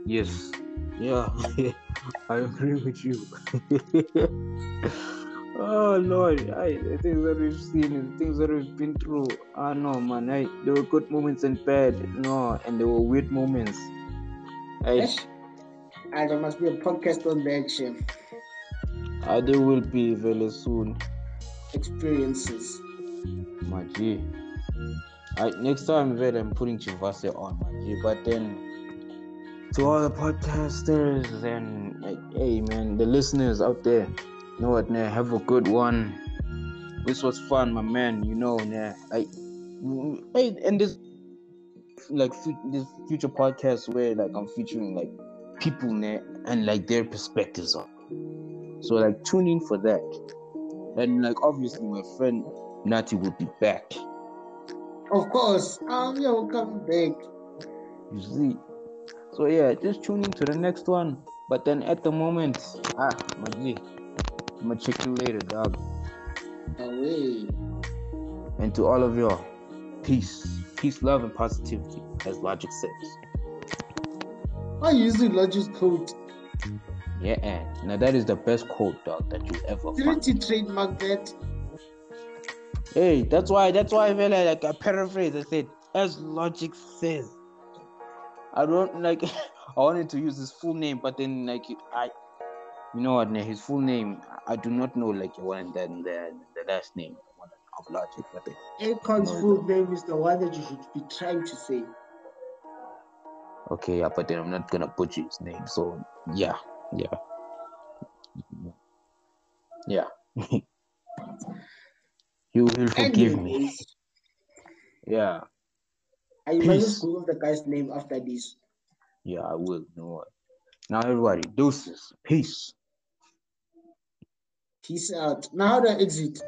yes. Yeah. [LAUGHS] I agree with you. [LAUGHS] oh Lord, I the things that we've seen, the things that we've been through. I know man, I there were good moments and bad, no, and there were weird moments. I, Yes? Ah, there must be a podcast on that, chef. I there will be very soon. Experiences. My G. I, next time, Ved, I'm putting Chivase on, my G. But then, to all the podcasters and, like, hey, man, the listeners out there, you know what, nah, have a good one. This was fun, my man, you know, nah. I, hey, and this, like, this future podcast where, like, I'm featuring, like, people, nah, and, like, their perspectives on. So, like, tune in for that. And, like, obviously, my friend Nati will be back. Of course. Um, yeah, we'll come back. You see. So yeah, just tune in to the next one. But then at the moment, ah, my G, I'm gonna check you later, dog. Away. And to all of y'all, peace, peace, love, and positivity, as Logic says. I use the largest code. Yeah, and now that is the best quote, dog, that you ever Didn't you trademark that? Hey, that's why, that's why I feel like, like I paraphrase. I said, as Logic says. I don't like. [LAUGHS] I wanted to use his full name, but then like I, you know what? His full name, I do not know like the one that the the last name of Logic, but then, Akon's full name is the one that you should be trying to say. okay, yeah, but then I'm not gonna butcher his name. So yeah, yeah, yeah. [LAUGHS] you will forgive me. Yeah, I Peace. just Google the guy's name after this. yeah, I will. You know what? Now everybody, deuces, peace. Peace out. Now how do I exit?